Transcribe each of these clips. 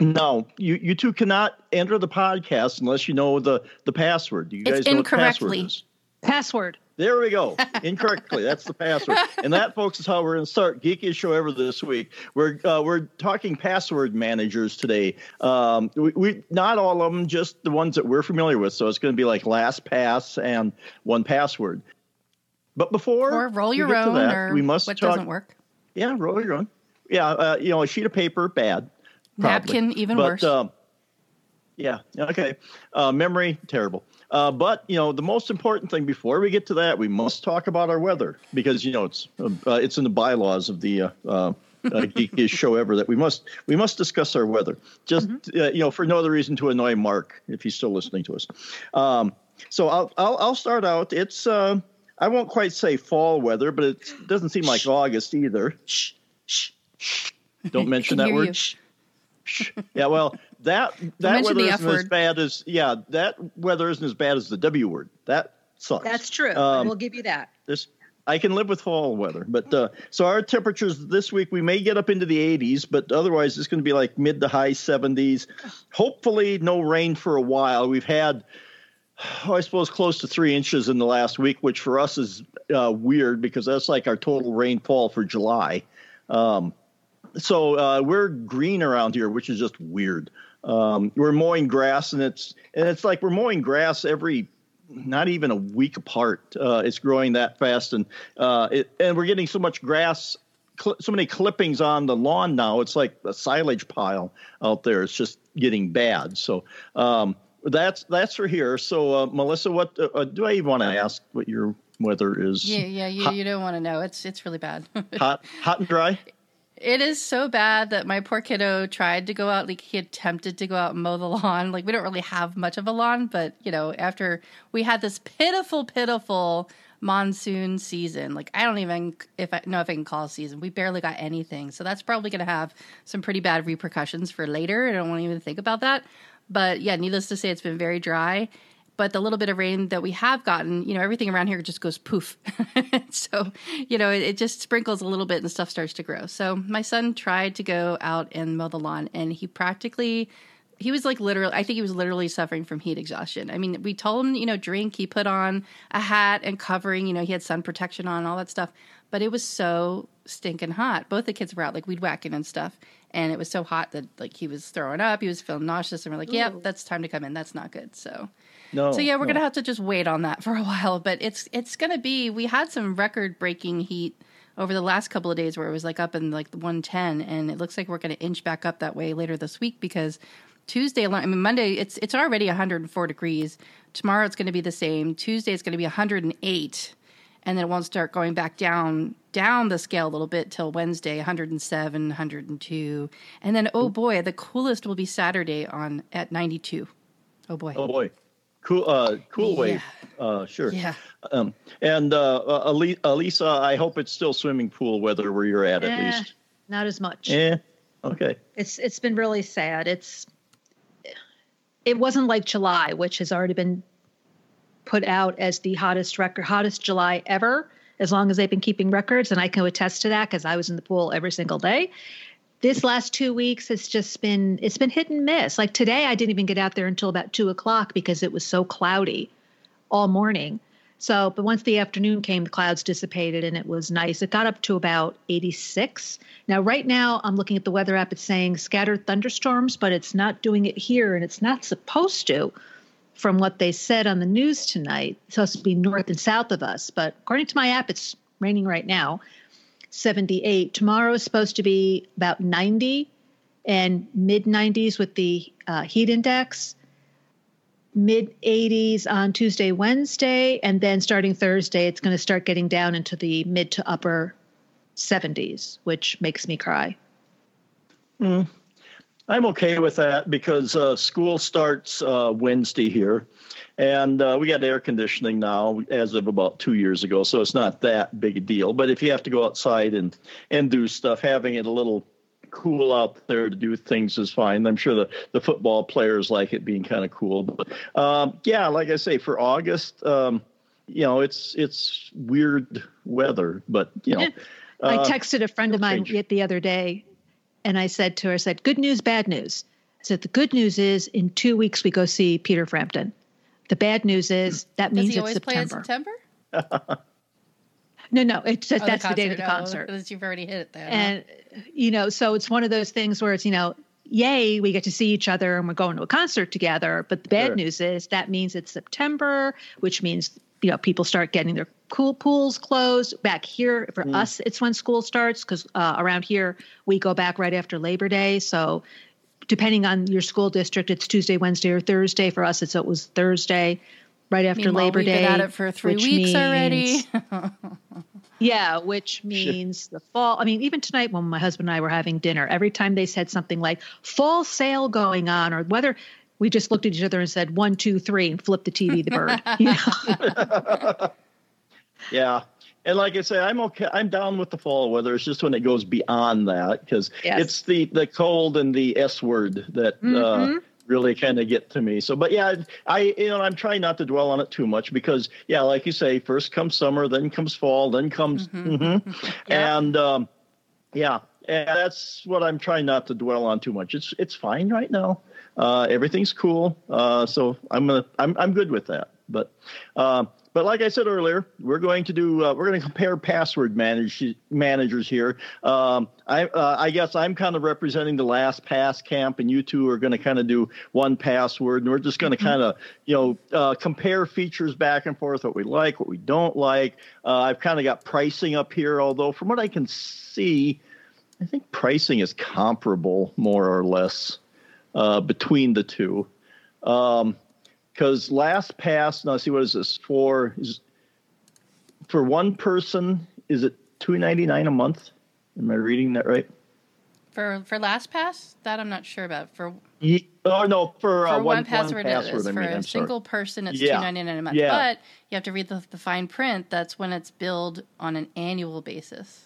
No, you you two cannot enter the podcast unless you know the the password. Do you It's guys know what the password is? Password. There we go. Incorrectly. That's the password. And that, folks, is how we're going to start Geekiest Show Ever this week. We're uh, we're talking password managers today. Um, we, we not all of them, just the ones that we're familiar with. So it's going to be like LastPass and 1Password. But before Or roll we your get own, that, or we must what talk. doesn't work. Yeah, roll your own. Yeah, uh, you know, a sheet of paper, bad. Probably. Napkin, even but, worse. Um, yeah. Okay. Uh, memory, terrible. Uh, but you know, the most important thing before we get to that, we must talk about our weather because you know it's uh, it's in the bylaws of the uh, uh, uh, geekiest show ever that we must we must discuss our weather. Just uh, you know, for no other reason to annoy Mark if he's still listening to us. Um, so I'll, I'll I'll start out. It's uh, I won't quite say fall weather, but it doesn't seem like August either. Shh, shh, shh. Don't mention that word. you. Shh. Shh. Yeah, well, that that mention weather isn't as bad as yeah, that weather isn't as bad as the W word. That sucks. That's true. Um, we'll give you that. this I can live with fall weather, but uh, so our temperatures this week we may get up into the 80s, but otherwise it's going to be like mid to high 70s. Hopefully, no rain for a while. We've had, oh, I suppose, close to three inches in the last week, which for us is uh, weird because that's like our total rainfall for July. Um, so uh, we're green around here, which is just weird. Um, we're mowing grass, and it's and it's like we're mowing grass every not even a week apart. Uh, it's growing that fast, and uh, it, and we're getting so much grass, cl- so many clippings on the lawn now. It's like a silage pile out there. It's just getting bad. So um, that's that's for here. So uh, Melissa, what uh, do I even want to ask? What your weather is? Yeah, yeah, you, hot, you don't want to know. It's it's really bad. hot, hot and dry. It is so bad that my poor kiddo tried to go out, like he attempted to go out and mow the lawn. Like we don't really have much of a lawn, but you know, after we had this pitiful, pitiful monsoon season, like I don't even if I know if I can call season. We barely got anything, so that's probably going to have some pretty bad repercussions for later. I don't want to even think about that. But yeah, needless to say, it's been very dry. But the little bit of rain that we have gotten, you know, everything around here just goes poof. so, you know, it, it just sprinkles a little bit and stuff starts to grow. So, my son tried to go out and mow the lawn, and he practically, he was like literally, I think he was literally suffering from heat exhaustion. I mean, we told him, you know, drink. He put on a hat and covering, you know, he had sun protection on, all that stuff. But it was so stinking hot. Both the kids were out, like weed whacking and stuff. And it was so hot that, like, he was throwing up. He was feeling nauseous. And we're like, yep, that's time to come in. That's not good. So, No. so yeah, we're no. gonna have to just wait on that for a while. But it's it's gonna be. We had some record breaking heat over the last couple of days where it was like up in like 110, and it looks like we're gonna inch back up that way later this week because Tuesday, I mean Monday, it's it's already 104 degrees. Tomorrow it's gonna be the same. Tuesday it's gonna be 108, and then it won't start going back down down the scale a little bit till Wednesday, 107, 102, and then oh boy, the coolest will be Saturday on at 92. Oh boy. Oh boy, cool, uh, cool wave. Uh, sure. Yeah. Um, and uh, uh, Elisa, I hope it's still swimming pool weather where you're at, at Eh, least. Not as much. Yeah. Okay. It's it's been really sad. It's it wasn't like July, which has already been put out as the hottest record, hottest July ever. As long as they've been keeping records, and I can attest to that because I was in the pool every single day. This last two weeks, it's just been it's been hit and miss. Like today, I didn't even get out there until about two o'clock because it was so cloudy all morning. So, but once the afternoon came, the clouds dissipated and it was nice. It got up to about 86. Now, right now, I'm looking at the weather app. It's saying scattered thunderstorms, but it's not doing it here and it's not supposed to from what they said on the news tonight. It's supposed to be north and south of us, but according to my app, it's raining right now. 78. Tomorrow is supposed to be about 90 and mid 90s with the uh, heat index mid 80s on Tuesday, Wednesday, and then starting Thursday, it's going to start getting down into the mid to upper 70s, which makes me cry. I'm okay with that because uh, school starts uh, Wednesday here, and uh, we got air conditioning now as of about two years ago, so it's not that big a deal. But if you have to go outside and and do stuff, having it a little cool out there to do things is fine. I'm sure the the football players like it being kind of cool. But um, yeah, like I say, for August, um, you know, it's it's weird weather, but you know. I uh, texted a friend of mine the other day and I said to her, I said, good news, bad news. So the good news is in two weeks we go see Peter Frampton. The bad news is hmm. that Does means he it's always September. play in September? No, no, it's Oh, that's the, date of the oh, concert. because You've already hit it there. and you know so it's one of those things where it's you know yay we get to see each other and we're going to a concert together but the bad Sure. news is that means it's september which means you know people start getting their cool pools closed back here for us it's when school starts because uh, around here we go back right after labor day so depending on your school district it's tuesday wednesday or thursday for us it's it was thursday right after Meanwhile, labor we've day been at it for three which weeks already. yeah, which means the fall. I mean, even tonight when my husband and I were having dinner, every time they said something like fall sale going on or whether we just looked at each other and said one, two, three, and flipped the TV the bird. You know? Yeah. And like I say, I'm okay. I'm down with the fall weather. It's just when it goes beyond that because Yes. it's the the cold and the S word that Mhm. uh, really kind of get to me. So, but yeah, I you know I'm trying not to dwell on it too much because yeah, like you say, first comes summer, then comes fall, then comes, mhm. Yeah. and um, yeah, and that's what I'm trying not to dwell on too much. It's it's fine right now. Uh, everything's cool. Uh, so I'm gonna I'm I'm good with that. But uh, but like I said earlier, we're going to do uh, we're going to compare password manage, managers here. Um, I uh, I guess I'm kind of representing the LastPass camp, and you two are going to kind of do 1Password, and we're just going to kind of you know uh, compare features back and forth, what we like, what we don't like. Uh, I've kind of got pricing up here, although from what I can see, I think pricing is comparable more or less uh, between the two. Um, because LastPass now see what is this for is for one person is it 299 a month am i reading that right for for LastPass, that I'm not sure about. For Ye- oh no for, for uh, one, one, password, one password is. I For mean, a I'm single sorry. person, it's Yeah. two ninety nine a month. Yeah. But you have to read the, the fine print. That's when it's billed on an annual basis.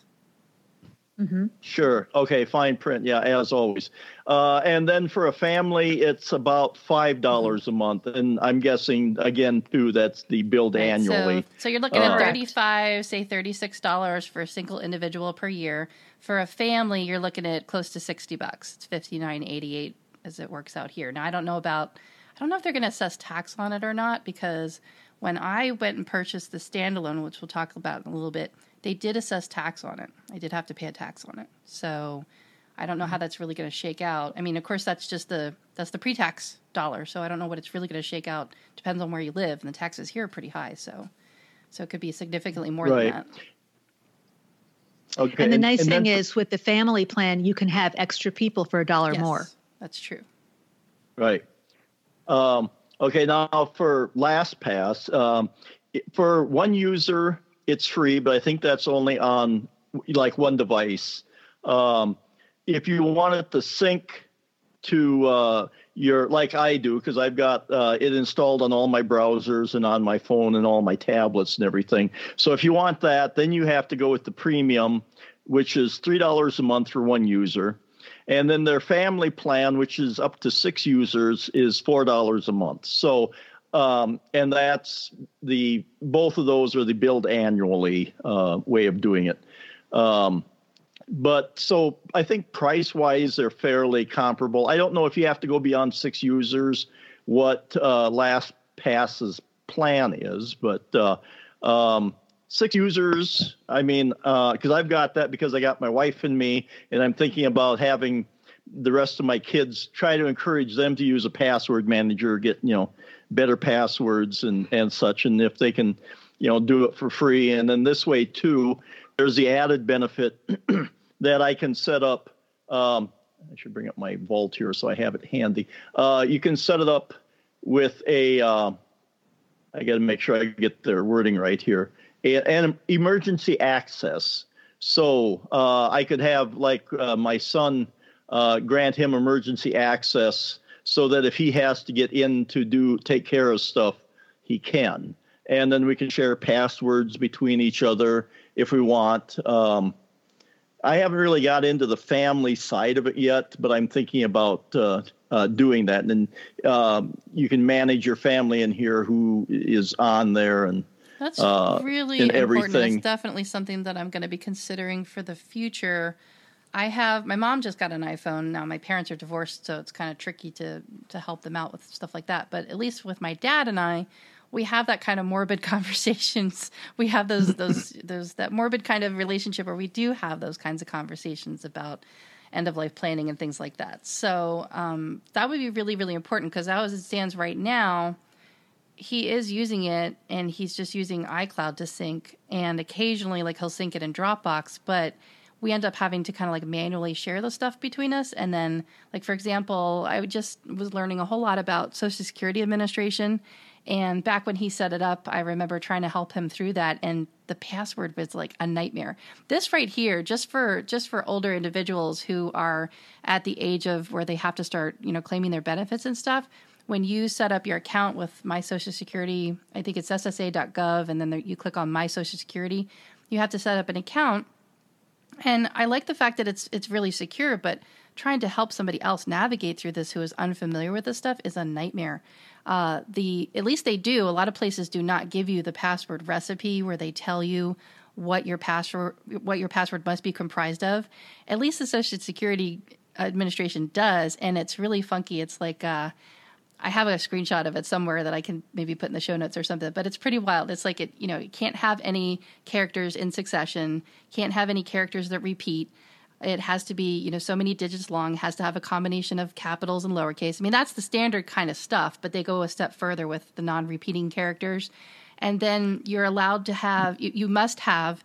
Sure. Okay. Fine print. Yeah, as always. Uh, and then for a family, it's about five dollars a month, and I'm guessing again too that's the billed Right, annually. So, so you're looking at thirty five, say thirty six dollars for a single individual per year. For a family, you're looking at close to sixty bucks. It's fifty nine eighty eight as it works out here. Now I don't know about I don't know if they're going to assess tax on it or not because when I went and purchased the standalone, which we'll talk about in a little bit, they did assess tax on it. I did have to pay a tax on it. So I don't know how that's really going to shake out. I mean, of course, that's just the that's the pre-tax dollar. So I don't know what it's really going to shake out. Depends on where you live, and the taxes here are pretty high. So, so it could be significantly more Right. than that. Okay. and the nice and thing then- is with the family plan, you can have extra people for a dollar Yes, more. That's true. Right. Um, okay, now for LastPass, um, for one user, it's free, but I think that's only on like one device. Um, if you want it to sync to uh, your, like I do, because I've got uh, it installed on all my browsers and on my phone and all my tablets and everything. So if you want that, then you have to go with the premium, which is $3 a month for one user. And then their family plan, which is up to six users, is four dollars a month. So, um, and that's the both of those are the build annually uh, way of doing it. Um, but so I think price wise they're fairly comparable. I don't know if you have to go beyond six users, what uh, LastPass's plan is, but uh, um, six users. I mean, because I've got that because I got my wife and me, and I'm thinking about having the rest of my kids try to encourage them to use a password manager, get you know better passwords and and such, and if they can, you know, do it for free, and then this way too, there's the added benefit that I can set up. Um, I should bring up my vault here so I have it handy. Uh, you can set it up with a. Uh, I got to make sure I get their wording right here. And An emergency access. So uh, I could have like uh, my son uh, grant him emergency access so that if he has to get in to do take care of stuff, he can. And then we can share passwords between each other if we want. Um, I haven't really got into the family side of it yet, but I'm thinking about uh, uh, doing that. And then um, you can manage your family in here who is on there and That's uh, really important. everything. It's definitely something that I'm going to be considering for the future. I have my mom just got an iPhone now. My parents are divorced, so it's kind of tricky to to help them out with stuff like that. But at least with my dad and I, we have that kind of morbid conversations. We have those those those that morbid kind of relationship where we do have those kinds of conversations about end of life planning and things like that. So um, that would be really really important because as it stands right now, he is using it and he's just using iCloud to sync, and occasionally like he'll sync it in Dropbox, but we end up having to kind of like manually share the stuff between us and then like for example i just was learning a whole lot about social security administration and back when he set it up, I remember trying to help him through that and the password was like a nightmare. This right here, just for just for older individuals who are at the age of where they have to start, you know, claiming their benefits and stuff, when you set up your account with my social security, I think it's ssa.gov and then there, you click on my social security, you have to set up an account. And I like the fact that it's it's really secure, but trying to help somebody else navigate through this who is unfamiliar with this stuff is a nightmare uh, the at least they do. A lot of places do not give you the password recipe where they tell you what your password what your password must be comprised of. At least the Social Security Administration does, and it's really funky. It's like uh, I have a screenshot of it somewhere that I can maybe put in the show notes or something. But it's pretty wild. It's like it you know you can't have any characters in succession, can't have any characters that repeat. It has to be, you know, so many digits long, has to have a combination of capitals and lowercase. I mean, that's the standard kind of stuff, but they go a step further with the non repeating characters. And then you're allowed to have, you, you must have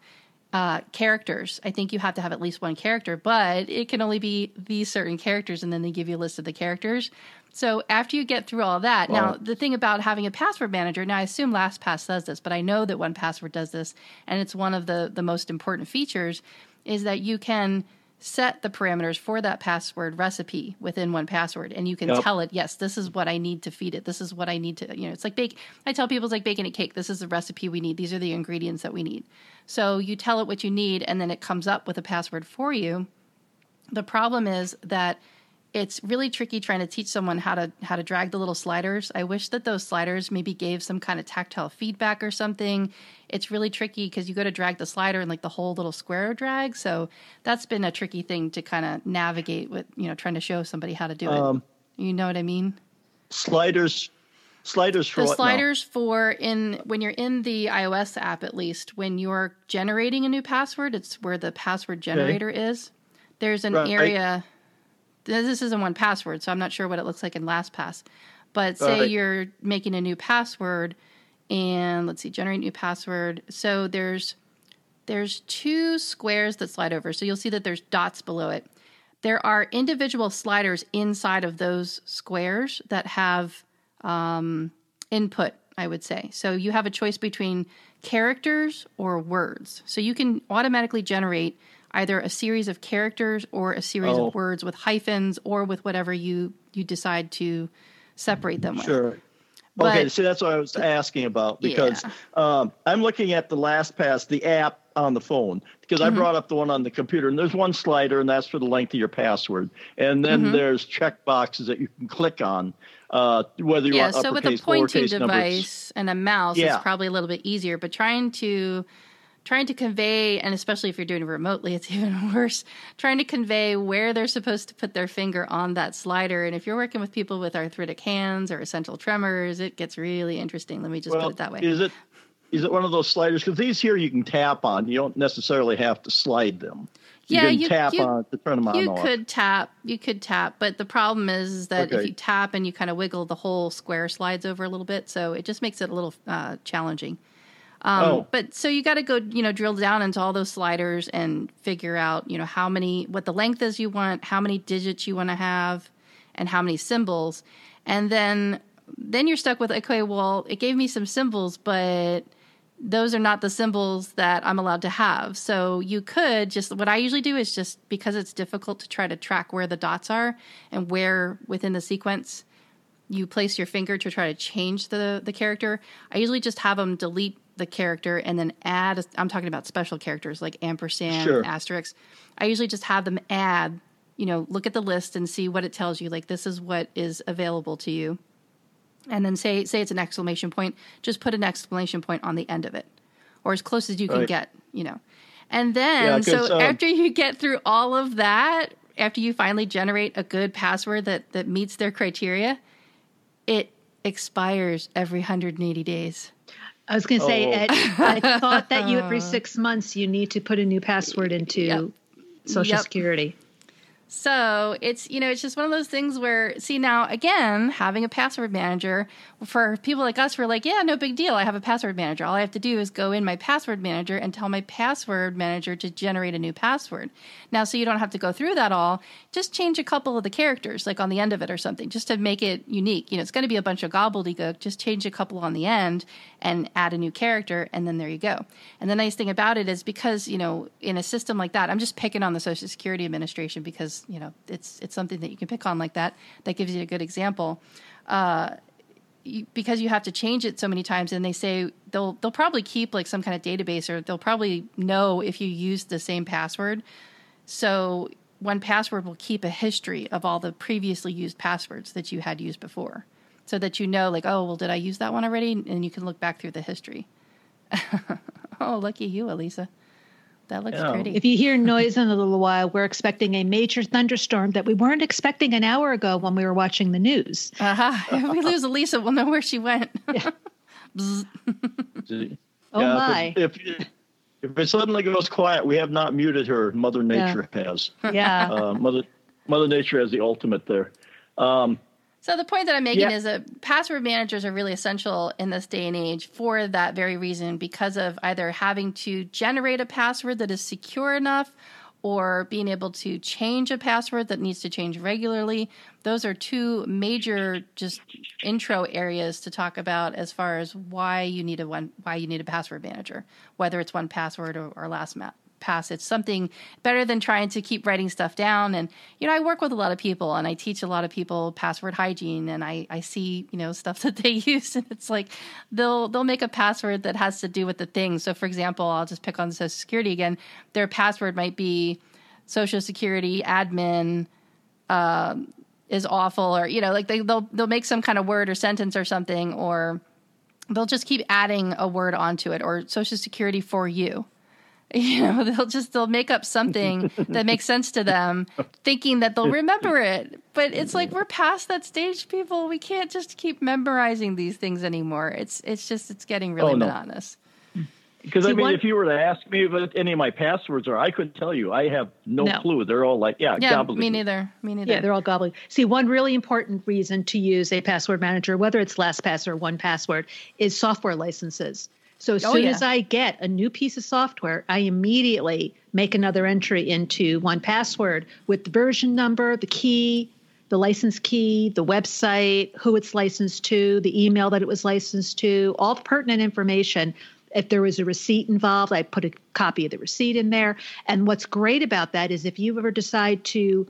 uh, characters. I think you have to have at least one character, but it can only be these certain characters, and then they give you a list of the characters. So after you get through all that, wow. now the thing about having a password manager, now I assume LastPass does this, but I know that 1Password does this, and it's one of the the most important features, is that you can set the parameters for that password recipe within 1Password and you can yep. tell it yes this is what i need to feed it. This is what i need to you know it's like bake i tell people it's like baking a cake. This is the recipe we need. These are the ingredients that we need. So you tell it what you need and then it comes up with a password for you. The problem is that it's really tricky trying to teach someone how to how to drag the little sliders. I wish that those sliders maybe gave some kind of tactile feedback or something. It's really tricky because you go to drag the slider and like the whole little square drag. So that's been a tricky thing to kind of navigate with, you know, trying to show somebody how to do it. Um, you know what I mean? Sliders sliders for the sliders now? for in when you're in the iOS app at least when you're generating a new password, it's where the password generator okay. is. There's an right. area this isn't 1Password, so I'm not sure what it looks like in LastPass. But say right. you're making a new password, and let's see, generate new password. So there's there's two squares that slide over. So you'll see that there's dots below it. There are individual sliders inside of those squares that have um, input. I would say so. You have a choice between characters or words. So you can automatically generate either a series of characters or a series oh. of words with hyphens or with whatever you you decide to separate them with. Sure. But, okay, so that's what I was asking about because yeah. um, I'm looking at the LastPass, the app on the phone, because mm-hmm. I brought up the one on the computer, and there's one slider, and that's for the length of your password, and then mm-hmm. there's check boxes that you can click on, uh, whether you yeah, want so with a pointing device numbers. and a mouse, yeah. it's probably a little bit easier. But trying to trying to convey, and especially if you're doing it remotely, it's even worse, trying to convey where they're supposed to put their finger on that slider. And if you're working with people with arthritic hands or essential tremors, it gets really interesting. Let me just well, put it that way. Is it is it one of those sliders? Because these here you can tap on. You don't necessarily have to slide them. You yeah, you tap you, on to turn them on. You could tap. You could tap, but the problem is, is that okay. if you tap and you kind of wiggle, the whole square slides over a little bit, so it just makes it a little uh, challenging. Um, oh. But so you got to go, you know, drill down into all those sliders and figure out, you know, how many, what the length is you want, how many digits you want to have, and how many symbols. And then, then you're stuck with, okay, well, it gave me some symbols, but those are not the symbols that I'm allowed to have. So you could just, what I usually do is just because it's difficult to try to track where the dots are and where within the sequence you place your finger to try to change the the character. I usually just have them delete the character and then add i am talking about special characters like ampersand sure. asterisk i usually just have them add you know look at the list and see what it tells you like this is what is available to you and then say say it's an exclamation point just put an exclamation point on the end of it or as close as you can get you know And then, yeah, so um, after you get through all of that, after you finally generate a good password that that meets their criteria, it expires every 180 days. I was going to say, oh. Ed, I thought that you every six months you need to put a new password into yep. Social yep. Security. So it's you know it's just one of those things where see now again having a password manager for people like us we're like yeah no big deal. I have a password manager. All I have to do is go in my password manager and tell my password manager to generate a new password. Now so you don't have to go through that all. Just change a couple of the characters like on the end of it or something just to make it unique. You know it's going to be a bunch of gobbledygook. Just change a couple on the end and add a new character and then there you go. And the nice thing about it is because you know in a system like that I'm just picking on the Social Security Administration because you know it's it's something that you can pick on like that. That gives you a good example. Uh, because you have to change it so many times, and they say they'll they'll probably keep like some kind of database, or they'll probably know if you use the same password. So 1Password will keep a history of all the previously used passwords that you had used before, so that you know, like, oh, well, did I use that one already? And you can look back through the history. oh, lucky you, Elisa. That looks yeah. pretty. If you hear noise in a little while, we're expecting a major thunderstorm that we weren't expecting an hour ago when we were watching the news. Uh-huh. If we lose Elisa, we'll know where she went. Yeah. oh yeah, my! If, if, if it suddenly goes quiet, we have not muted her. Mother Nature has. Yeah. Uh, Mother Mother Nature has the ultimate there. Um, so the point that I'm making is that password managers are really essential in this day and age for that very reason because of either having to generate a password that is secure enough or being able to change a password that needs to change regularly. Those are two major just intro areas to talk about as far as why you need a one why you need a password manager, whether it's 1Password or, or LastPass pass. It's something better than trying to keep writing stuff down. And, you know, I work with a lot of people and I teach a lot of people password hygiene and I, I see, you know, stuff that they use and it's like they'll they'll make a password that has to do with the thing. So for example, I'll just pick on social security again. Their password might be social security admin um, is awful or you know like they, they'll they'll make some kind of word or sentence or something or they'll just keep adding a word onto it or social security for you you know they'll just they'll make up something that makes sense to them thinking that they'll remember it but it's like we're past that stage people we can't just keep memorizing these things anymore it's it's just it's getting really oh, no. monotonous because I mean, if you were to ask me what any of my passwords are, I couldn't tell you. I have no, no. clue. They're all like, yeah, yeah, me neither. Me neither. Yeah, they're all gobbly. See, one really important reason to use a password manager, whether it's LastPass or 1Password, is software licenses. So as oh, soon yeah. as I get a new piece of software, I immediately make another entry into 1Password with the version number, the key, the license key, the website, who it's licensed to, the email that it was licensed to, all pertinent information. If there was a receipt involved, I put a copy of the receipt in there. And what's great about that is if you ever decide to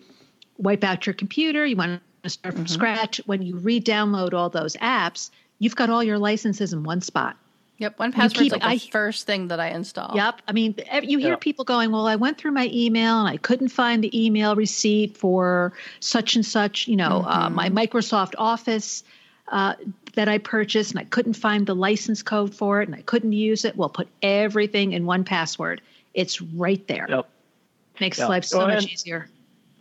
wipe out your computer, you want to start from mm-hmm. scratch, when you re download all those apps, you've got all your licenses in one spot. Yep, 1Password's like the I, first thing that I install. Yep, I mean, you hear yep. people going, "Well, I went through my email and I couldn't find the email receipt for such and such, you know, mm-hmm. uh, my. Microsoft Office uh, that I purchased, and I couldn't find the license code for it, and I couldn't use it." Well, put everything in 1Password. It's right there. Yep, makes yep. life so well, much and, easier.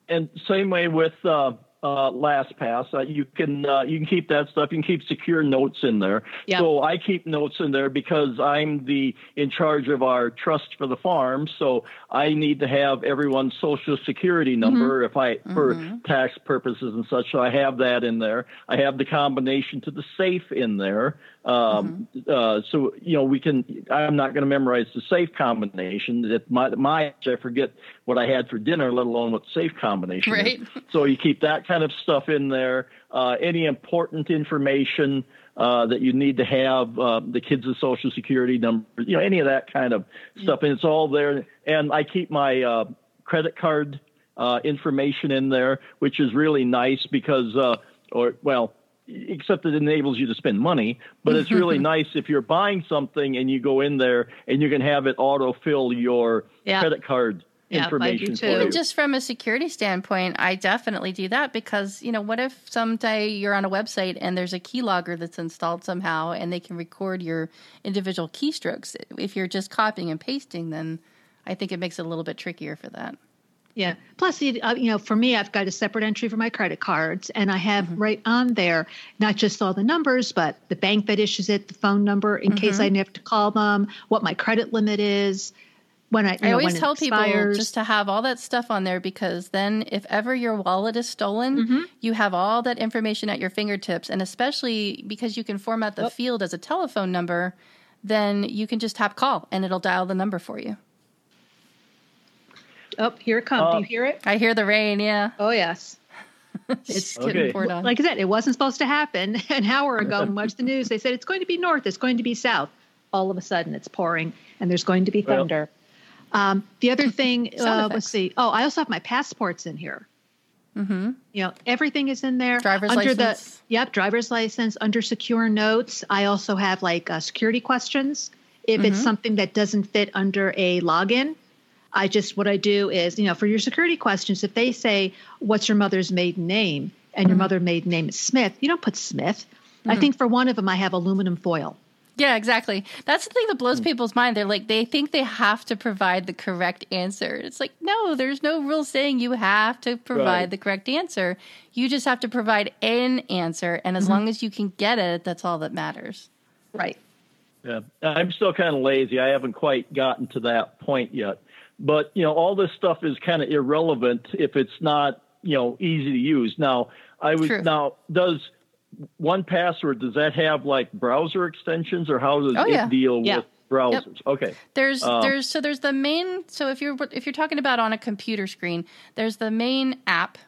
And same way with. Uh, uh, LastPass. Uh, you can uh, you can keep that stuff. You can keep secure notes in there. Yep. So I keep notes in there because I'm the in charge of our trust for the farm. So I need to have everyone's social security mm-hmm. number mm-hmm. if I for mm-hmm. tax purposes and such. So I have that in there. I have the combination to the safe in there. Um, mm-hmm. uh, so you know we can. I'm not going to memorize the safe combination. That my my I forget what I had for dinner, let alone what the safe combination right. is. So you keep that kind of stuff in there. Uh, any important information uh, that you need to have, uh, the kids' social security number, you know, any of that kind of stuff, and it's all there. And I keep my uh, credit card uh, information in there, which is really nice because, or well except it enables you to spend money. But it's really mm-hmm. nice if you're buying something and you go in there and you can have it autofill your yeah. credit card yeah, information. Even just from a security standpoint, I definitely do that because you know, what if someday you're on a website and there's a keylogger that's installed somehow and they can record your individual keystrokes? If you're just copying and pasting, then I think it makes it a little bit trickier for that. Yeah. Plus, you uh, know, for me, I've got a separate entry for my credit cards, and I have mm-hmm. right on there not just all the numbers, but the bank that issues it, the phone number in mm-hmm. case I have to call them, what my credit limit is. When I, I know, always tell people just to have all that stuff on there because then, if ever your wallet is stolen, mm-hmm. you have all that information at your fingertips, and especially because you can format the yep. field as a telephone number, then you can just tap call and it'll dial the number for you. Oh, here it comes. Uh, Do you hear it? I hear the rain. Yeah. Oh yes. it's okay. Like I said, it wasn't supposed to happen. An hour ago, watched the news. They said it's going to be north. It's going to be south. All of a sudden, it's pouring, and there's going to be thunder. Well, um, the other thing, uh, let's see. Oh, I also have my passports in here. Mm-hmm. You know, everything is in there. Driver's under license. the yep, driver's license under secure notes. I also have like uh, security questions. If mm-hmm. it's something that doesn't fit under a login, I just what I do is, you know, for your security questions, if they say, "What's your mother's maiden name?" and mm-hmm. your mother maiden name is Smith, you don't put Smith. Mm-hmm. I think for one of them, I have aluminum foil. Yeah, exactly. That's the thing that blows mm. people's mind. They're like, they think they have to provide the correct answer. It's like, no, there's no rule saying you have to provide right. the correct answer. You just have to provide an answer. And as mm-hmm. long as you can get it, that's all that matters. Right. Yeah. I'm still kind of lazy. I haven't quite gotten to that point yet. But you know, all this stuff is kind of irrelevant if it's not you know easy to use. Now, I was now does 1Password does that have like browser extensions or how does oh, it deal yeah. with browsers? Yep. Okay. There's um, there's so there's the main so if you're if you're talking about on a computer screen, there's the main app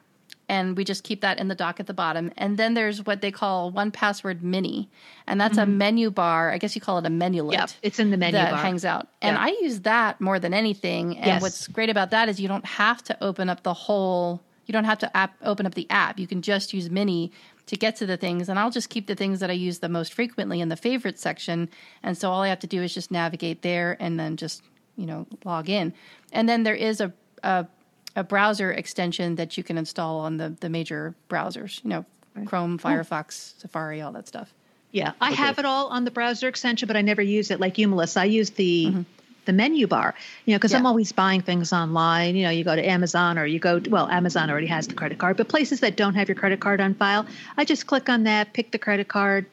and we just keep that in the dock at the bottom. And then there's what they call 1Password Mini, and that's mm-hmm. a menu bar. I guess you call it a menulet. Yep, it's in the menu that bar. hangs out. And yep. I use that more than anything. And yes. what's great about that is you don't have to open up the whole. You don't have to app, open up the app. You can just use Mini to get to the things. And I'll just keep the things that I use the most frequently in the favorite section. And so all I have to do is just navigate there and then just you know log in. And then there is a, a a browser extension that you can install on the the major browsers. You know, Chrome, Firefox, oh. Safari, all that stuff. Yeah, I okay. have it all on the browser extension, but I never use it like you, Melissa. I use the mm-hmm. the menu bar, you know, because yeah. I'm always buying things online. You know, you go to Amazon or you go to, well, Amazon already has the credit card, but places that don't have your credit card on file, I just click on that, pick the credit card,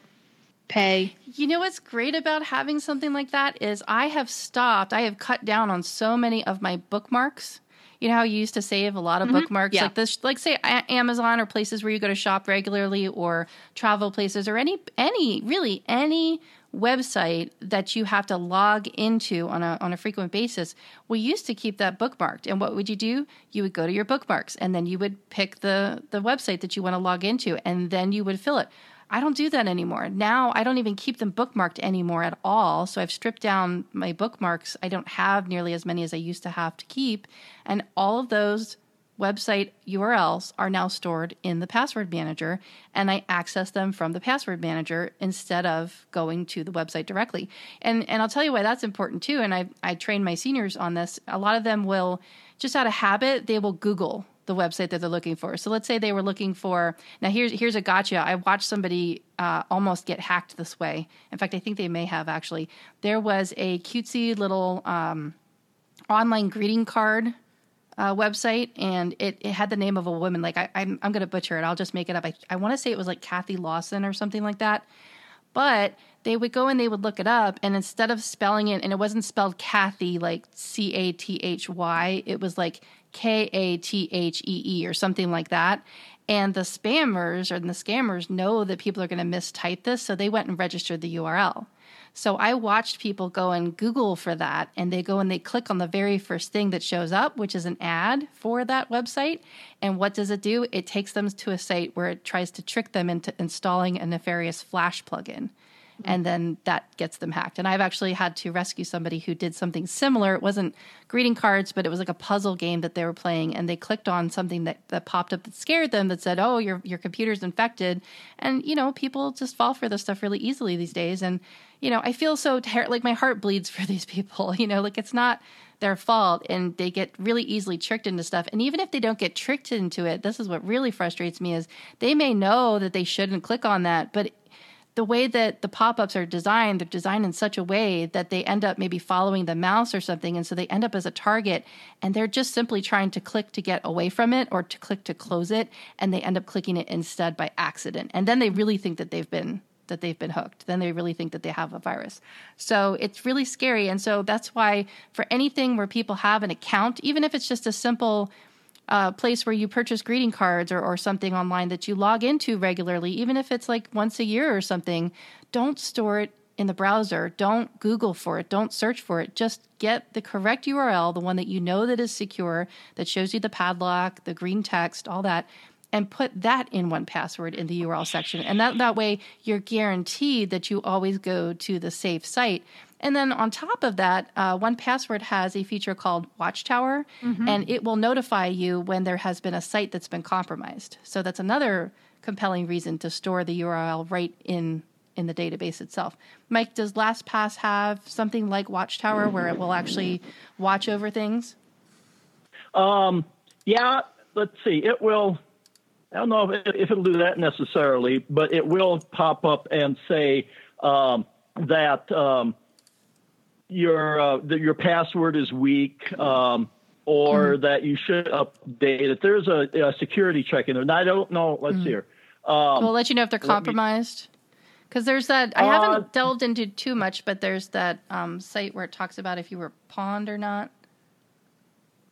pay. You know what's great about having something like that is I have stopped, I have cut down on so many of my bookmarks you know how you used to save a lot of mm-hmm. bookmarks yeah. like this like say amazon or places where you go to shop regularly or travel places or any any really any website that you have to log into on a on a frequent basis we used to keep that bookmarked and what would you do you would go to your bookmarks and then you would pick the the website that you want to log into and then you would fill it I don't do that anymore. Now I don't even keep them bookmarked anymore at all. So I've stripped down my bookmarks. I don't have nearly as many as I used to have to keep. And all of those website URLs are now stored in the password manager and I access them from the password manager instead of going to the website directly. And and I'll tell you why that's important too and I I train my seniors on this. A lot of them will just out of habit they will google the website that they're looking for. So let's say they were looking for now here's here's a gotcha. I watched somebody uh, almost get hacked this way. In fact, I think they may have actually. There was a cutesy little um, online greeting card uh, website, and it, it had the name of a woman. Like I, I'm I'm gonna butcher it. I'll just make it up. I I want to say it was like Kathy Lawson or something like that. But they would go and they would look it up, and instead of spelling it, and it wasn't spelled Kathy like C A T H Y, it was like K A T H E E or something like that. And the spammers or the scammers know that people are going to mistype this, so they went and registered the URL. So I watched people go and Google for that, and they go and they click on the very first thing that shows up, which is an ad for that website. And what does it do? It takes them to a site where it tries to trick them into installing a nefarious Flash plugin Mm-hmm. and then that gets them hacked. And I've actually had to rescue somebody who did something similar. It wasn't greeting cards, but it was like a puzzle game that they were playing, and they clicked on something that, that popped up that scared them that said, "Oh, your your computer's infected." And you know, people just fall for this stuff really easily these days. And you know, I feel so ter- like my heart bleeds for these people. You know, like it's not their fault and they get really easily tricked into stuff and even if they don't get tricked into it this is what really frustrates me is they may know that they shouldn't click on that but the way that the pop-ups are designed they're designed in such a way that they end up maybe following the mouse or something and so they end up as a target and they're just simply trying to click to get away from it or to click to close it and they end up clicking it instead by accident. And then they really think that they've been that they've been hooked. Then they really think that they have a virus. So it's really scary and so that's why for anything where people have an account even if it's just a simple uh, place where you purchase greeting cards or, or something online that you log into regularly, even if it's like once a year or something, don't store it in the browser. Don't Google for it. Don't search for it. Just get the correct URL, the one that you know that is secure, that shows you the padlock, the green text, all that, and put that in 1Password in the URL section. And that, that way you're guaranteed that you always go to the safe site. And then on top of that, uh, 1Password has a feature called Watchtower, mm-hmm. and it will notify you when there has been a site that's been compromised. So that's another compelling reason to store the URL right in in the database itself. Mike, does LastPass have something like Watchtower where it will actually watch over things? Um, yeah, let's see. It will. I don't know if, if it'll do that necessarily, but it will pop up and say um, that. Um, your uh, that your password is weak um, or mm. that you should update it. There's a, a, security check in there. And I don't know. Let's mm. see here. Um, we'll let you know if they're compromised. Because there's that. I haven't uh, delved into too much, but there's that um, site where it talks about if you were pwned or not.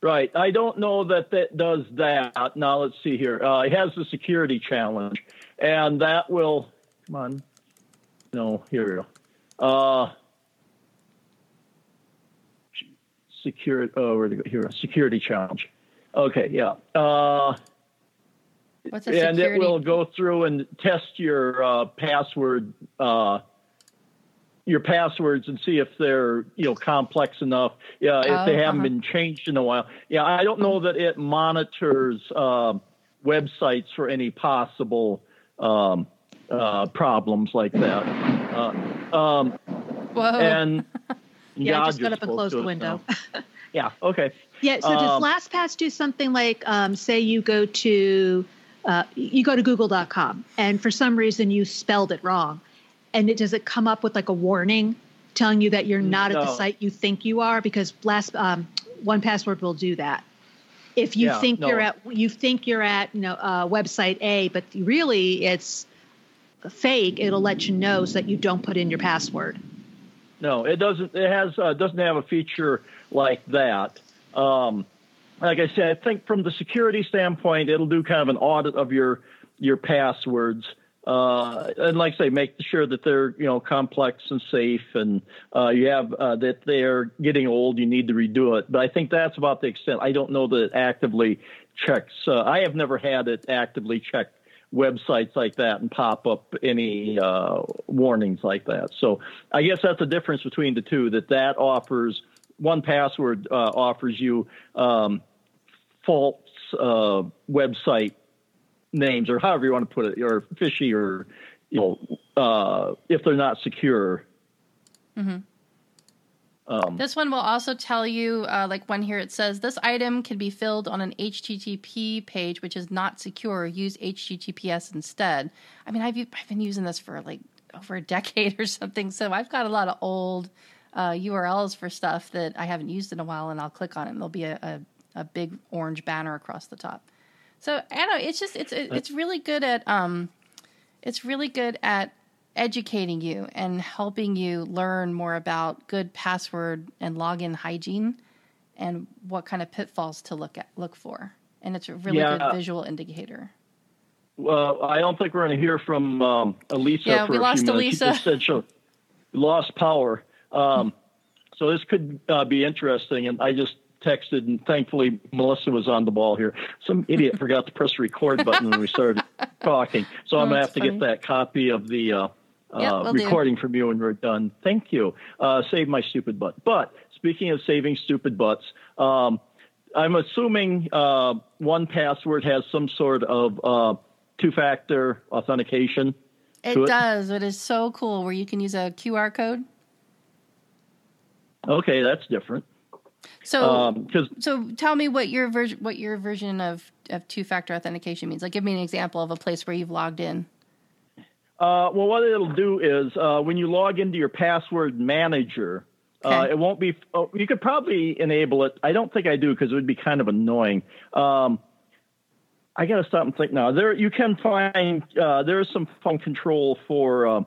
Right. I don't know that that does that. Now let's see here. Uh, it has the security challenge, and that will. Come on. No, here we go. Uh, security. Oh, where to go here? Security challenge. Okay, yeah. Uh, What's a security? And it will go through and test your uh, password, uh, your passwords, and see if they're you know complex enough. Yeah, if oh, they haven't uh-huh. been changed in a while. Yeah, I don't know that it monitors uh, websites for any possible um, uh, problems like that. Uh, um, Whoa. And Yeah, I just got up and closed the window. yeah. Okay. Yeah. So does um, LastPass do something like, um, say, you go to uh, you go to Google.com, and for some reason you spelled it wrong, and it does it come up with like a warning telling you that you're not no. at the site you think you are? Because last um, 1Password will do that. If you yeah, think no. you're at you think you're at you know uh, website A, but really it's fake, it'll let you know so that you don't put in your password no, it doesn't. It has uh, doesn't have a feature like that. Um, like I said, I think from the security standpoint, it'll do kind of an audit of your your passwords. Uh, and like I say, make sure that they're you know complex and safe, and uh, you have uh, that they're getting old. You need to redo it, but I think that's about the extent. I don't know that it actively checks. Uh, I have never had it actively check websites like that and pop up any uh, warnings like that. So I guess that's the difference between the two. That that offers 1Password uh, offers you um, false uh, website names or however you want to put it, or fishy or you know uh, if they're not secure. Mm-hmm. Um, this one will also tell you, uh, like one here, it says this item can be filled on an HTTP page, which is not secure. Use HTTPS instead. I mean, I've I've been using this for like over a decade or something, so I've got a lot of old uh, URLs for stuff that I haven't used in a while, and I'll click on it, and there'll be a, a, a big orange banner across the top. So I don't know. It's just it's it's really good at um, it's really good at educating you and helping you learn more about good password and login hygiene and what kind of pitfalls to look at look for. And it's a really yeah. good visual indicator. Well, I don't think we're going to hear from um, Elisa. Yeah, for we lost Elisa. She said she lost power. Um, so this could uh, be interesting. And I just texted, and thankfully Melissa was on the ball here. Some idiot forgot to press the record button when we started talking. So oh, I'm going to have to get that copy of the uh, Yep, uh, recording from you when we're done. Thank you. Uh, save my stupid butt. But speaking of saving stupid butts, um, I'm assuming uh, 1Password has some sort of uh, two-factor authentication. It, it does. It is so cool where you can use a QR code. Okay, that's different. So, um, so tell me what your version, what your version of, of two-factor authentication means. Like, give me an example of a place where you've logged in. Uh, well, what it'll do is uh, when you log into your password manager, uh, it won't be. Oh, you could probably enable it. I don't think I do because it would be kind of annoying. Um, I got to stop and think now. There, you can find uh, there is some phone control for um,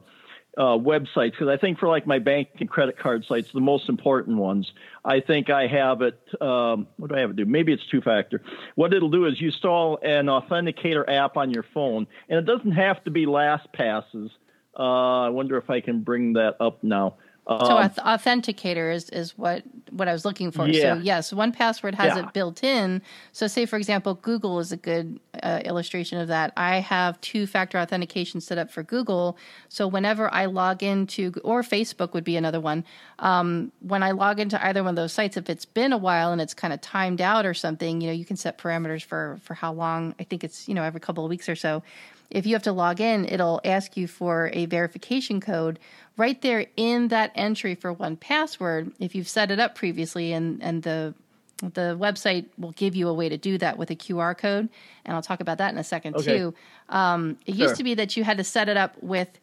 uh, websites because I think for like my bank and credit card sites, the most important ones, I think I have it. Um, what do I have it do? Maybe it's two factor. What it'll do is you install an authenticator app on your phone, and it doesn't have to be LastPasses. Uh, I wonder if I can bring that up now. So Um, auth- authenticator is, is what what I was looking for. Yeah. So yes, 1Password has Yeah. it built in. So say for example, Google is a good uh, illustration of that. I have two factor authentication set up for Google. So whenever I log into or Facebook would be another one. Um, when I log into either one of those sites, if it's been a while and it's kind of timed out or something, you know, you can set parameters for for how long. I think it's you know every couple of weeks or so. If you have to log in, it'll ask you for a verification code right there in that entry for 1Password. If you've set it up previously, and and the the website will give you a way to do that with a QR code, and I'll talk about that in a second Okay. too. Um, it Sure. used to be that you had to set it up with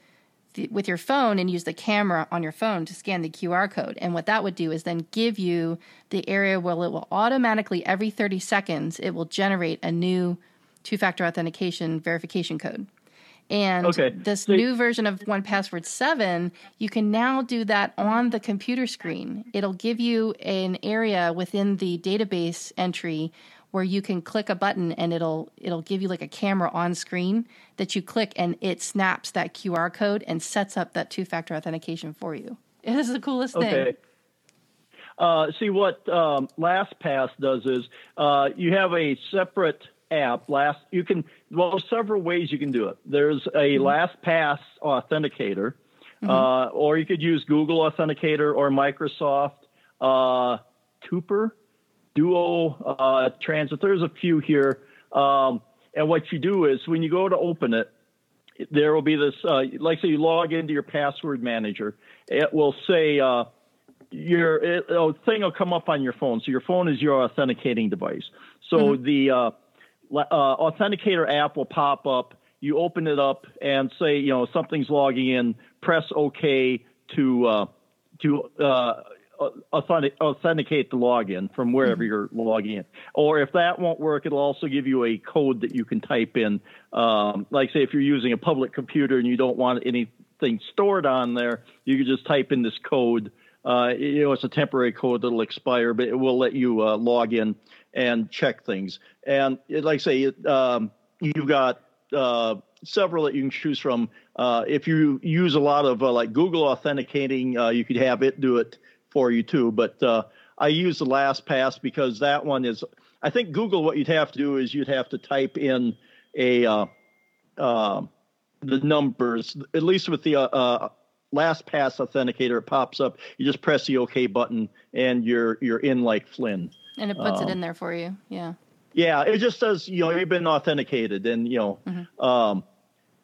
the, with your phone and use the camera on your phone to scan the QR code. And what that would do is then give you the area where it will automatically every 30 seconds it will generate a new two-factor authentication verification code. And Okay. this So- new version of 1Password 7, you can now do that on the computer screen. It'll give you an area within the database entry where you can click a button and it'll it'll give you like a camera on screen that you click and it snaps that QR code and sets up that two-factor authentication for you. It is the coolest thing. Okay. Uh, see what um, LastPass does is uh, you have a separate app. Last you can well there's several ways you can do it. There's a LastPass authenticator, uh, or you could use Google Authenticator or Microsoft uh, Toopher, Duo uh, Transakt. There's a few here, um, and what you do is when you go to open it, there will be this uh, like say you log into your password manager it will say uh, your it, thing will come up on your phone. So your phone is your authenticating device. So the uh, authenticator app will pop up you open it up and say you know something's logging in press ok to uh, to uh, authentic, authenticate the login from wherever you're logging in. Or if that won't work, it'll also give you a code that you can type in. Um, like, say, if you're using a public computer and you don't want anything stored on there, you can just type in this code. Uh, you know, it's a temporary code that'll expire, but it will let you uh, log in and check things. And like I say, it, um, you've got uh, several that you can choose from. Uh, if you use a lot of uh, like Google authenticating, uh, you could have it do it for you too. But uh, I use the LastPass because that one is. I think Google. What you'd have to do is you'd have to type in a uh, uh, the numbers. At least with the LastPass authenticator, it pops up. You just press the OK button, and you're you're in like Flynn. And it puts it Um, in there for you. Yeah. Yeah, it just says you know you've been authenticated, and you know, um,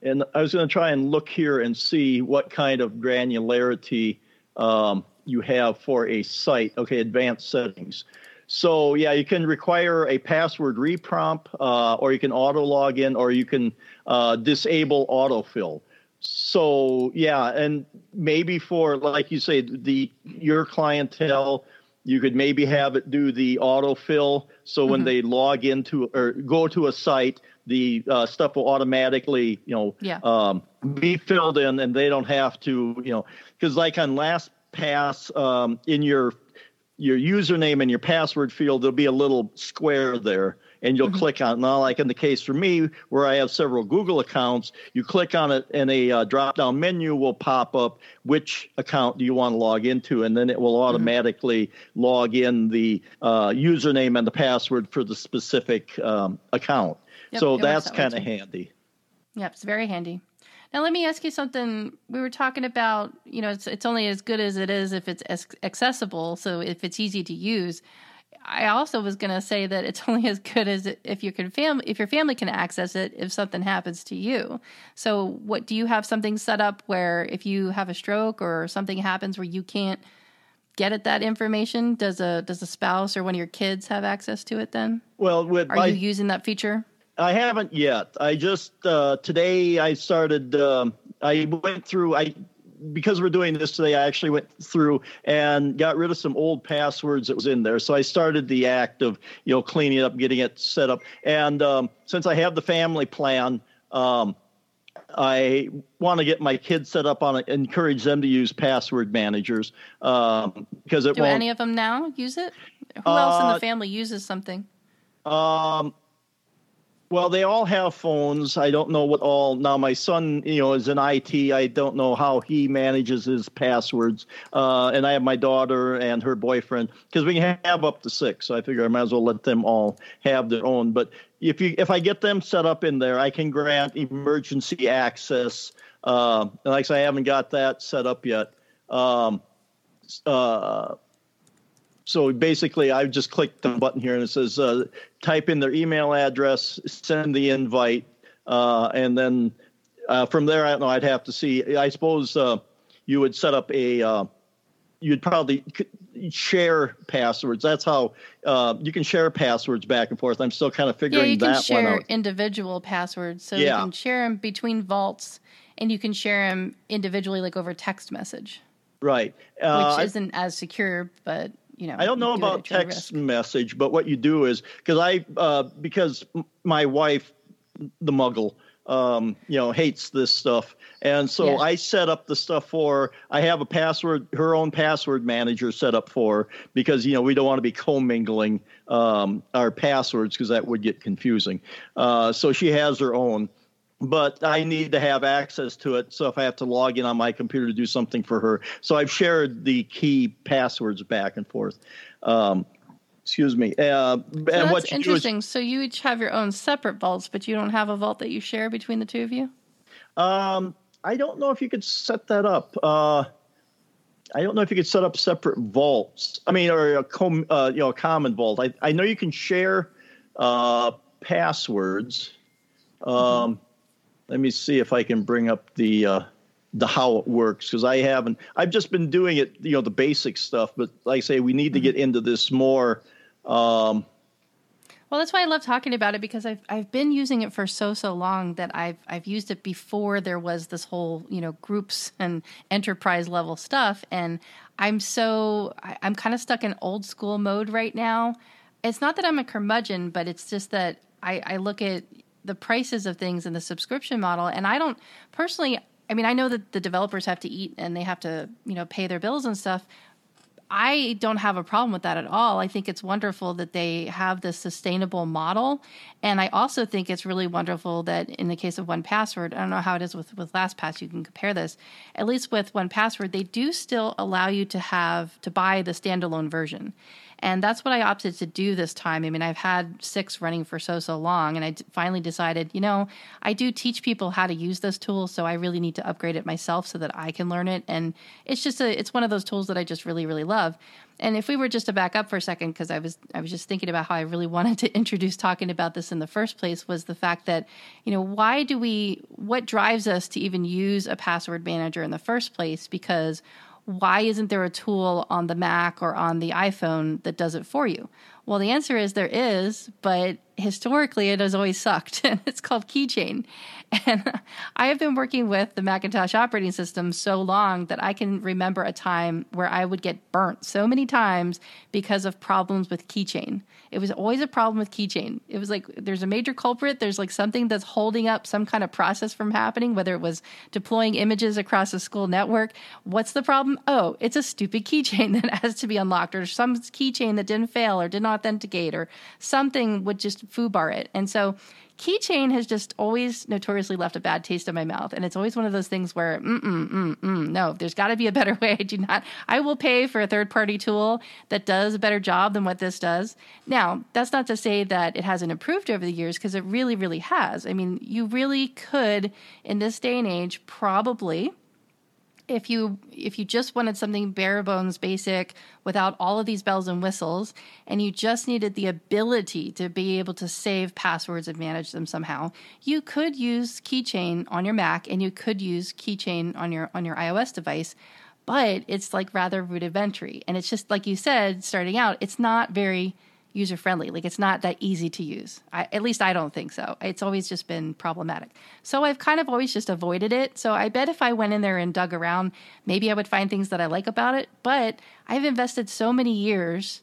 and I was going to try and look here and see what kind of granularity um, you have for a site. Okay, advanced settings. So yeah, you can require a password reprompt, uh, or you can auto log in, or you can uh, disable autofill. So yeah, and maybe for like you say, the your clientele, you could maybe have it do the autofill. So when they log into or go to a site, the uh, stuff will automatically, you know, Yeah. um, be filled in, and they don't have to, you know, because like on LastPass, um, in your your username and your password field, there'll be a little square there, and you'll click on it. Now, like in the case for me, where I have several Google accounts, you click on it, and a uh, drop down menu will pop up. Which account do you want to log into? And then it will automatically log in the uh, username and the password for the specific um, account. Yep, so that's that kind of handy. Yep, it's very handy. Now let me ask you something. We were talking about, you know, it's it's only as good as it is if it's accessible. So if it's easy to use, I also was going to say that it's only as good as if you can fam if your family can access it if something happens to you. So what do you have something set up where if you have a stroke or something happens where you can't get at that information, does a does a spouse or one of your kids have access to it then? Well, with Are you using that feature? I haven't yet. I just uh, today I started um, I went through. I because we're doing this today, I actually went through and got rid of some old passwords that was in there. So I started the act of you know cleaning it up, getting it set up. And um, since I have the family plan, um, I want to get my kids set up on it, encourage them to use password managers um, because it Do won't. any of them now use it? Who else in the family uses something? Um, well, they all have phones. I don't know what all. Now, my son, you know, is in IT. I don't know how he manages his passwords. Uh, and I have my daughter and her boyfriend because we have up to six. So I figure I might as well let them all have their own. But if you if I get them set up in there, I can grant emergency access. Uh, and like I say, I haven't got that set up yet. Um, uh, so basically, I just clicked the button here and it says uh, type in their email address, send the invite, uh, and then uh, from there, I don't know. I'd have to see. I suppose uh, you would set up a. Uh, you'd probably share passwords. That's how uh, you can share passwords back and forth. I'm still kind of figuring yeah, you can that share one out. individual passwords, so Yeah. you can share them between vaults, and you can share them individually, like over text message, Right. which Uh, isn't as secure, but you know. I don't know do about text message, but what you do is because I uh, because my wife, the Muggle, um, you know, hates this stuff, and so Yeah. I set up the stuff for. I have a password, her own password manager set up for because you know we don't want to be commingling um, our passwords because that would get confusing. Uh, so she has her own. But I need to have access to it. So if I have to log in on my computer to do something for her, so I've shared the key passwords back and forth. Um, excuse me. Uh, So and that's what do is, interesting. so you each have your own separate vaults, but you don't have a vault that you share between the two of you. um, I don't know if you could set that up. Uh, I don't know if you could set up separate vaults. I mean, or a com, uh, you know, a common vault. I, I know you can share uh, passwords. Um, Let me see if I can bring up the uh, the how it works because I haven't. I've just been doing it, you know, the basic stuff. But like I say, we need to get into this more. Um, Well, that's why I love talking about it because I've I've been using it for so so long that I've I've used it before there was this whole you know groups and enterprise level stuff, and I'm so I, I'm kind of stuck in old school mode right now. It's not that I'm a curmudgeon, but it's just that I, I look at the prices of things in the subscription model, and I don't personally. I mean, I know that the developers have to eat and they have to you know pay their bills and stuff, I don't have a problem with that at all. I think it's wonderful that they have this sustainable model. And I also think it's really wonderful that in the case of 1Password, I don't know how it is with, with LastPass, you can compare this. At least with 1Password, they do still allow you to have to buy the standalone version. And that's what I opted to do this time. I mean, I've had six running for so, so long, and I d- finally decided, you know, I do teach people how to use this tool, so I really need to upgrade it myself so that I can learn it. And it's just a, it's one of those tools that I just really, really love. And if we were just to back up for a second, because I was, I was just thinking about how I really wanted to introduce talking about this in the first place, was the fact that, you know, why do we, what drives us to even use a password manager in the first place? Because why isn't there a tool on the Mac or on the iPhone that does it for you? Well, the answer is there is, but historically it has always sucked, it's called Keychain. And I have been working with the Macintosh operating system so long that I can remember a time where I would get burnt so many times because of problems with Keychain. It was always a problem with Keychain. It was like there's a major culprit, there's like something that's holding up some kind of process from happening, whether it was deploying images across a school network. What's the problem? Oh, it's a stupid keychain that has to be unlocked, or some keychain that didn't fail or didn't authenticate, or something would just foobar it. And so keychain has just always notoriously left a bad taste in my mouth. And it's always one of those things where mm mm mm mm no there's got to be a better way. I do not i will pay for a third party tool that does a better job than what this does. Now that's not to say that it hasn't improved over the years because it really really has. I mean you really could in this day and age probably if you if you just wanted something bare bones basic without all of these bells and whistles and you just needed the ability to be able to save passwords and manage them somehow you could use keychain on your mac and you could use keychain on your on your ios device but it's like rather rudimentary. And it's just like you said starting out it's not very user friendly. Like it's not that easy to use. I, at least I don't think so. It's always just been problematic. So I've kind of always just avoided it. So I bet if I went in there and dug around, maybe I would find things that I like about it. But I've invested so many years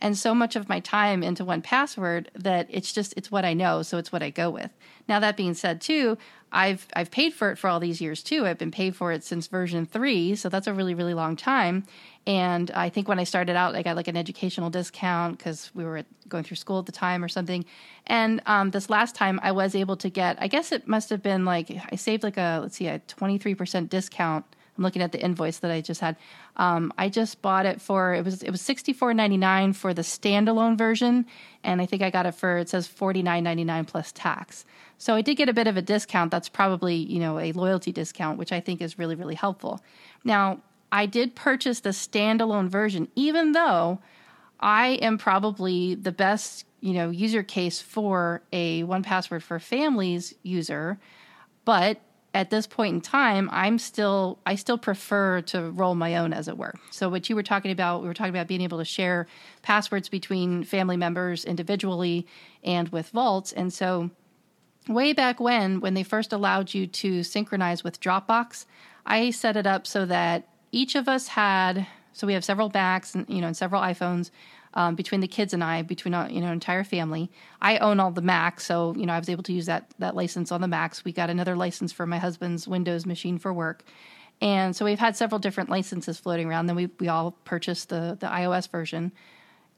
and so much of my time into 1Password that it's just it's what I know, so it's what I go with. Now that being said too, I've I've paid for it for all these years too. I've been paid for it since version 3, so that's a really really long time. And I think when I started out, I got like an educational discount because we were going through school at the time or something. And um, this last time, I was able to get, I guess it must have been like, I saved like a, let's see, a 23% discount. I'm looking at the invoice that I just had. Um, I just bought it for it was it was sixty four ninety nine for the standalone version, and I think I got it for it says forty nine ninety nine plus tax. So I did get a bit of a discount. That's probably you know a loyalty discount, which I think is really really helpful. Now I did purchase the standalone version, even though I am probably the best, you know, user case for a 1Password for families user. But at this point in time, I'm still I still prefer to roll my own as it were. So what you were talking about, we were talking about being able to share passwords between family members individually and with vaults. And so way back when when they first allowed you to synchronize with Dropbox, I set it up so that each of us had so we have several Macs and you know and several iPhones um, between the kids and I, between our, you know entire family. I own all the Macs, so you know I was able to use that that license on the Macs. We got another license for my husband's Windows machine for work, and so we've had several different licenses floating around. Then we we all purchased the the iOS version.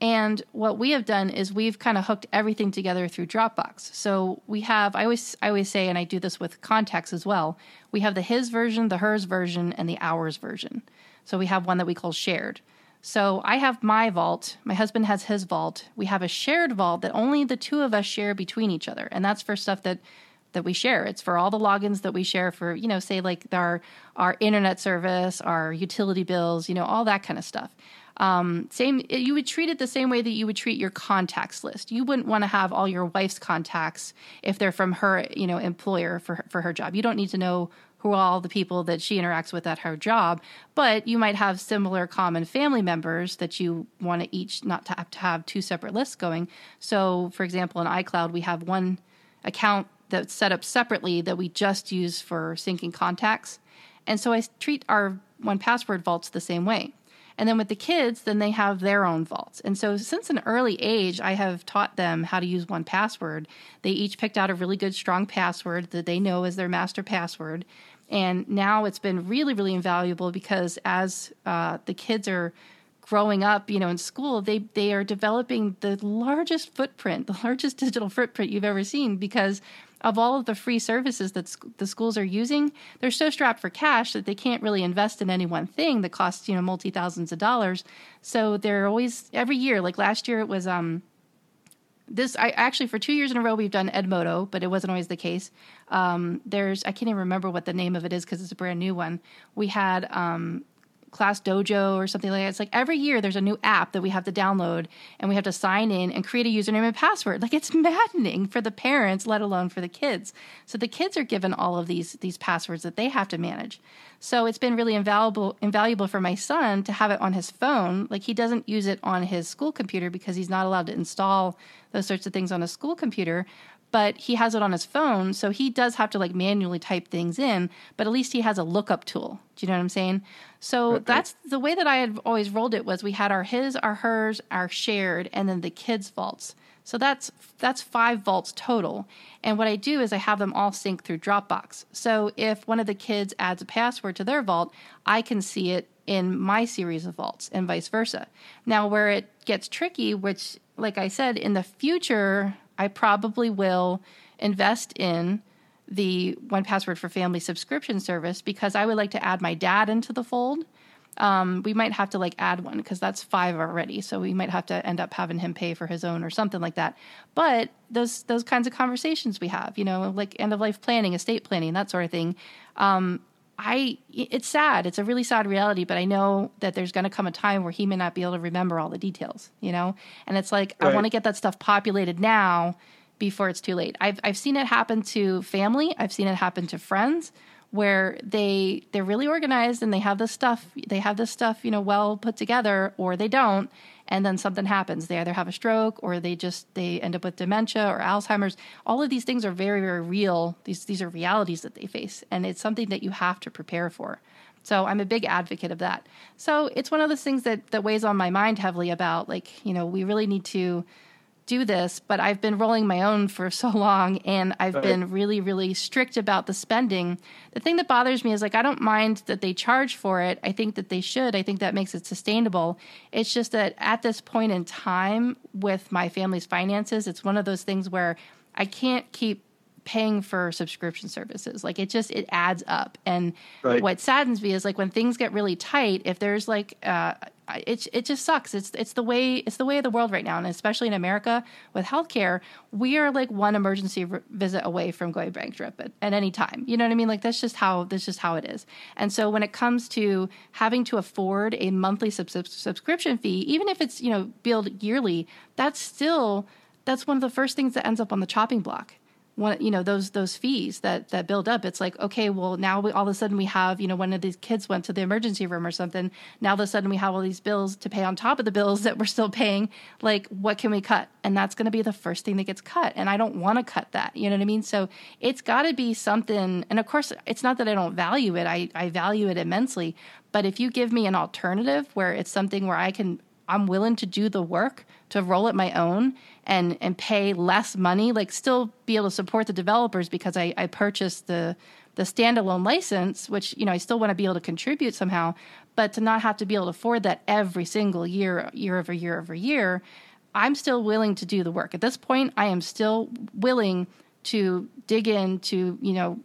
And what we have done is we've kind of hooked everything together through Dropbox. So we have I always I always say and I do this with contacts as well. We have the his version, the hers version and the ours version. So we have one that we call shared. So I have my vault, my husband has his vault. We have a shared vault that only the two of us share between each other. And that's for stuff that that we share. It's for all the logins that we share for, you know, say like our our internet service, our utility bills, you know, all that kind of stuff. Um, same, you would treat it the same way that you would treat your contacts list. You wouldn't want to have all your wife's contacts if they're from her, you know, employer for for her job. You don't need to know who are all the people that she interacts with at her job, but you might have similar common family members that you want to each not to have to have two separate lists going. So, for example, in iCloud, we have one account that's set up separately that we just use for syncing contacts. And so I treat our 1Password vaults the same way. And then with the kids, then they have their own vaults. And so since an early age, I have taught them how to use 1Password. They each picked out a really good, strong password that they know is their master password. And now it's been really, really invaluable because as uh, the kids are growing up, you know, in school, they they are developing the largest footprint, the largest digital footprint you've ever seen because of all of the free services that sc- the schools are using, they're so strapped for cash that they can't really invest in any one thing that costs you know multi thousands of dollars. So they're always every year. Like last year, it was um this I actually for two years in a row we've done Edmodo, but it wasn't always the case. Um, there's I can't even remember what the name of it is because it's a brand new one. We had um, Class Dojo or something like that. It's like every year there's a new app that we have to download and we have to sign in and create a username and password. Like it's maddening for the parents, let alone for the kids. So the kids are given all of these these passwords that they have to manage. So it's been really invaluable invaluable for my son to have it on his phone. Like he doesn't use it on his school computer because he's not allowed to install those sorts of things on a school computer but he has it on his phone, so he does have to like manually type things in, but at least he has a lookup tool. Do you know what I'm saying? So okay. that's the way that I had always rolled it was we had our his, our hers, our shared, and then the kids' vaults. So that's that's five vaults total. And what I do is I have them all sync through Dropbox. So if one of the kids adds a password to their vault, I can see it in my series of vaults and vice versa. Now where it gets tricky, which like I said, in the future I probably will invest in the 1Password for family subscription service because I would like to add my dad into the fold. Um, we might have to like add one because that's five already. So we might have to end up having him pay for his own or something like that. But those those kinds of conversations we have, you know, like end of life planning, estate planning, that sort of thing. Um, I it's sad. It's a really sad reality, but I know that there's going to come a time where he may not be able to remember all the details, you know? And it's like right. I want to get that stuff populated now before it's too late. I've I've seen it happen to family, I've seen it happen to friends where they they're really organized and they have this stuff they have this stuff, you know, well put together or they don't and then something happens. They either have a stroke or they just they end up with dementia or Alzheimer's. All of these things are very very real. These these are realities that they face, and it's something that you have to prepare for. So I'm a big advocate of that. So it's one of those things that that weighs on my mind heavily about like you know we really need to do this, but I've been rolling my own for so long and I've right. been really, really strict about the spending. The thing that bothers me is like, I don't mind that they charge for it. I think that they should. I think that makes it sustainable. It's just that at this point in time with my family's finances, it's one of those things where I can't keep paying for subscription services like it just it adds up and right. what saddens me is like when things get really tight if there's like uh, it it just sucks. It's it's the way it's the way of the world right now, and especially in America with healthcare, we are like one emergency visit away from going bankrupt at, at any time. You know what I mean? Like that's just how that's just how it is. And so when it comes to having to afford a monthly sub- subscription fee, even if it's you know billed yearly, that's still that's one of the first things that ends up on the chopping block one you know those those fees that that build up. It's like okay well now we, all of a sudden we have you know one of these kids went to the emergency room or something. Now all of a sudden we have all these bills to pay on top of the bills that we're still paying. Like what can we cut? And that's going to be the first thing that gets cut. And i don't want to cut that. You know what i mean? So it's got to be something and of course it's not that i don't value it. I i value it immensely. But if you give me an alternative where it's something where i can i'm willing to do the work to roll it my own and and pay less money, like still be able to support the developers because I, I purchased the the standalone license, which you know I still want to be able to contribute somehow, but to not have to be able to afford that every single year, year over year over year, I'm still willing to do the work. At this point, I am still willing to dig into you know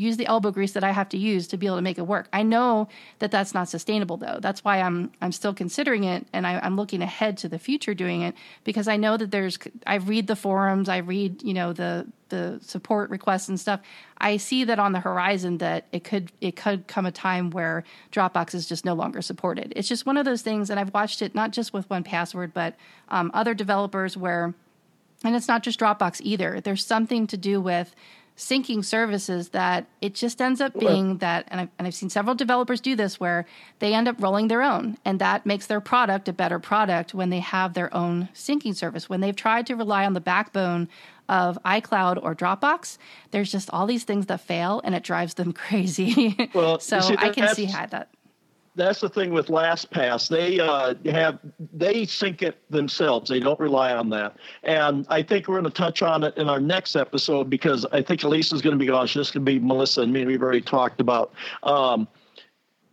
use the elbow grease that I have to use to be able to make it work. I know that that's not sustainable though. That's why I'm I'm still considering it and I, am looking ahead to the future doing it because I know that there's I read the forums, I read you know the the support requests and stuff. I see that on the horizon that it could it could come a time where Dropbox is just no longer supported. It's just one of those things, and I've watched it not just with 1Password, but um, other developers where and it's not just Dropbox either. There's something to do with syncing services that it just ends up being that and I've, and I've seen several developers do this where they end up rolling their own and that makes their product a better product when they have their own syncing service. When they've tried to rely on the backbone of iCloud or Dropbox there's just all these things that fail and it drives them crazy. Well so see, I can see how that that's the thing with LastPass. They uh, have they sync it themselves. They don't rely on that. And I think we're going to touch on it in our next episode because I think Elisa's going to be gone. She's just going to be Melissa and me. We've already talked about um,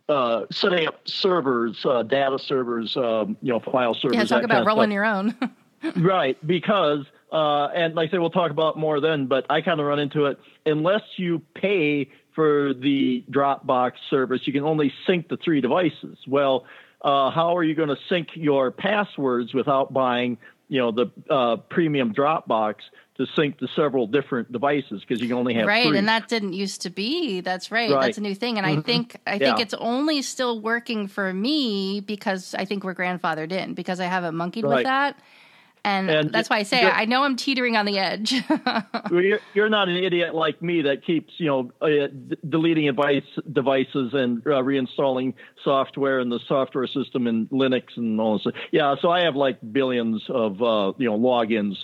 uh, setting up servers, uh, data servers, um, you know, file servers. Yeah, talk about rolling your own. right, because uh, and like I say, we'll talk about more then. But I kind of run into it unless you pay for the Dropbox service, you can only sync the three devices. Well, uh, how are you going to sync your passwords without buying, you know, the uh, premium Dropbox to sync to several different devices because you can only have right, three. and that didn't used to be. That's right. right. That's a new thing, and mm-hmm. I think I think yeah. it's only still working for me because I think we're grandfathered in because I haven't monkeyed right. with that. And, and that's why I say I know I'm teetering on the edge. you're, you're, not an idiot like me that keeps, you know, uh, d- deleting device, devices and uh, reinstalling software and the software system in Linux and all this. Yeah, so I have like billions of, uh, you know, logins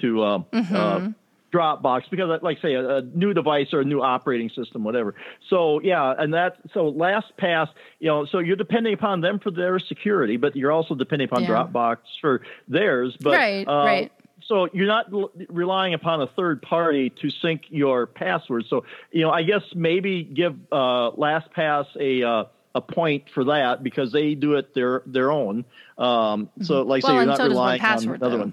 to uh, mm-hmm. Uh, Dropbox because, like say, a, a, new device or a new operating system, whatever. So yeah, and that so LastPass, you know, so you're depending upon them for their security, but you're also depending upon yeah. Dropbox for theirs. But right, uh, right. So you're not l- relying upon a third party to sync your password. So you know, I guess maybe give uh, LastPass a uh, a point for that because they do it their their own. Um, so mm-hmm. like well, say you're not so relying on another though. one.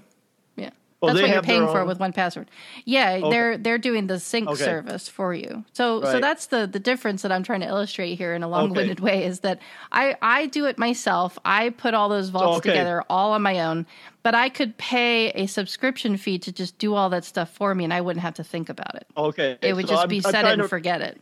Well, That's what you're paying for with 1Password. Yeah, okay. they're they're doing the sync okay. service for you. So right. so that's the the difference that I'm trying to illustrate here in a long-winded okay. way is that I I do it myself. I put all those vaults together all on my own, but I could pay a subscription fee to just do all that stuff for me and I wouldn't have to think about it. Okay. It would so just I'm, be set it and to, forget it.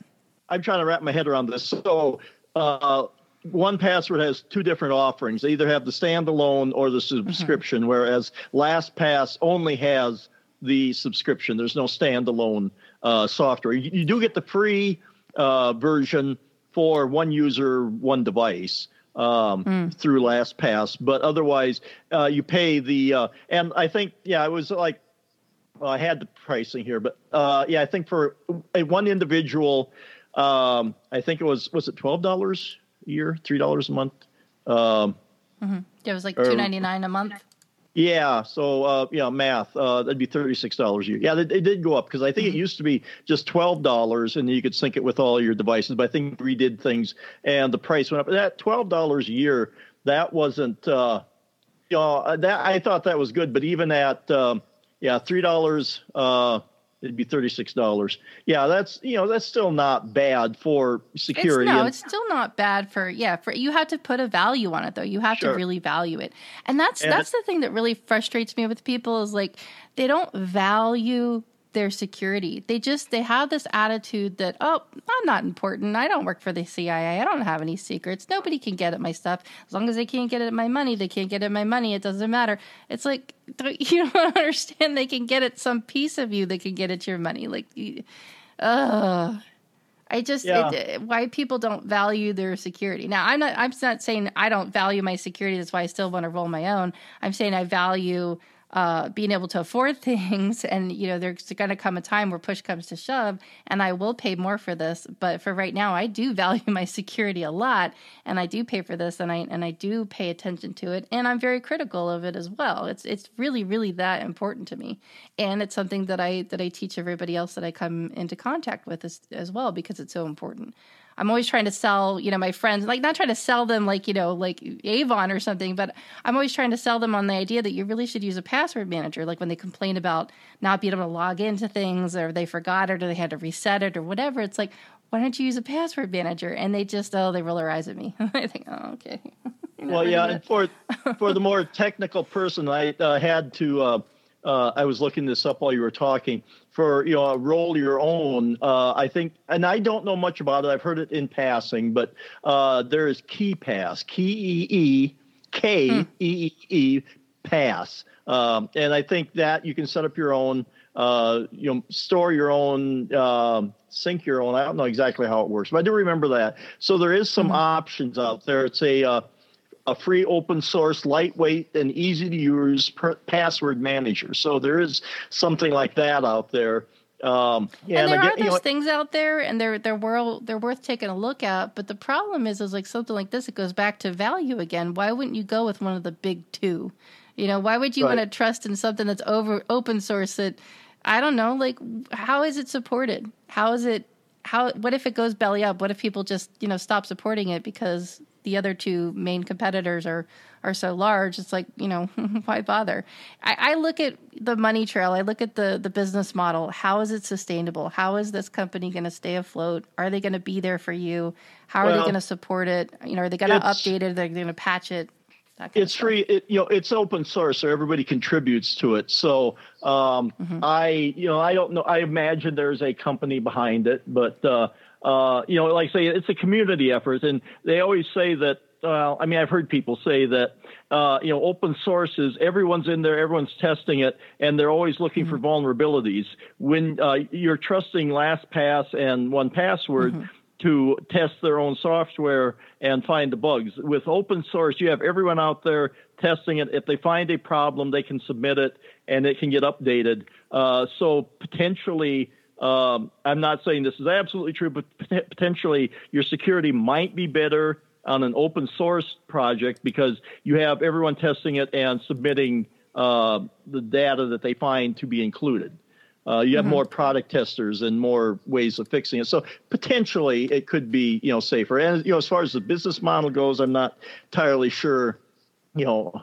I'm trying to wrap my head around this. So uh, 1Password has two different offerings. They either have the standalone or the mm-hmm. subscription, mm-hmm. whereas LastPass only has the subscription. There's no standalone uh, software. You, you, do get the free uh, version for one user, one device. um, mm. through LastPass, but otherwise uh, you pay the uh, and I think yeah it was like well, I had the pricing here, but uh, yeah I think for a, one individual um, I think it was was it twelve dollars year, three dollars a month. Um, mm-hmm. It was like two ninety nine a month. Yeah, so uh, yeah, math uh, that'd be thirty six dollars a year. Yeah, it, it, did go up because I think mm-hmm. it used to be just twelve dollars, and you could sync it with all your devices. But I think we did things, and the price went up. That twelve dollars a year, that wasn't. Uh, you know, that I thought that was good, but even at um, yeah, three dollars uh, it'd be $36 yeah that's you know that's still not bad for security it's, no and, it's still not bad for yeah for you have to put a value on it though. You have sure. to really value it. And that's and that's it, the thing that really frustrates me with people is like they don't value their security. They just they have this attitude that oh, I'm not important. I don't work for the CIA. I don't have any secrets. Nobody can get at my stuff as long as they can't get at my money. They can't get at my money. It doesn't matter. It's like you don't understand. They can get at some piece of you. They can get at your money. Like, uh I just yeah. it, why people don't value their security. Now, I'm not. I'm not saying I don't value my security. That's why I still want to roll my own. I'm saying I value uh, being able to afford things. And, you know, there's going to come a time where push comes to shove, and I will pay more for this. But for right now, I do value my security a lot, and I do pay for this, and I and I do pay attention to it, and I'm very critical of it as well. It's it's really really that important to me, and it's something that I that I teach everybody else that I come into contact with as, as well because it's so important. I'm always trying to sell, you know, my friends, like not trying to sell them like, you know, like Avon or something, but I'm always trying to sell them on the idea that you really should use a password manager. Like when they complain about not being able to log into things or they forgot it or they had to reset it or whatever, it's like, why don't you use a password manager? And they just, oh, they roll their eyes at me. I think, oh, okay. well, yeah. And for, for the more technical person, I uh, had to, uh, uh, I was looking this up while you were talking for you know roll your own. Uh, I think, and I don't know much about it. I've heard it in passing, but uh, there is KeePass, K E E K E E E Pass, um, and I think that you can set up your own. Uh, you know, store your own, um, sync your own. I don't know exactly how it works, but I do remember that. So there is some mm-hmm. options out there. It's a uh, a free open source, lightweight, and easy to use per- password manager. So there is something like that out there. Um, yeah, and there and again, are those you know, things out there, and they're they're world they're worth taking a look at. But the problem is, is like something like this. It goes back to value again. Why wouldn't you go with one of the big two? You know, why would you right. want to trust in something that's over open source that I don't know, like how is it supported? How is it how what if it goes belly up? What if people just, you know, stop supporting it because the other two main competitors are are so large it's like you know why bother? I, I, look at the money trail i look at the the business model. How is it sustainable? How is this company going to stay afloat? Are they going to be there for you? How well, are they going to support it? You know are they going to update it? They're going to patch it? It's free it, you know it's open source so everybody contributes to it. So um, mm-hmm. i you know i don't know i imagine there's a company behind it but uh, uh, you know, like I say it's a community effort, and they always say that. Well, I mean, I've heard people say that uh, you know, open source is everyone's in there, everyone's testing it, and they're always looking mm-hmm. for vulnerabilities. When uh, you're trusting LastPass and 1Password. Mm-hmm. To test their own software and find the bugs. With open source, you have everyone out there testing it. If they find a problem, they can submit it and it can get updated. Uh, so potentially, um, I'm not saying this is absolutely true, but potentially your security might be better on an open source project because you have everyone testing it and submitting uh, the data that they find to be included. Uh, you have mm-hmm. more product testers and more ways of fixing it. So potentially it could be, you know, safer. And you know, as far as the business model goes, I'm not entirely sure, you know,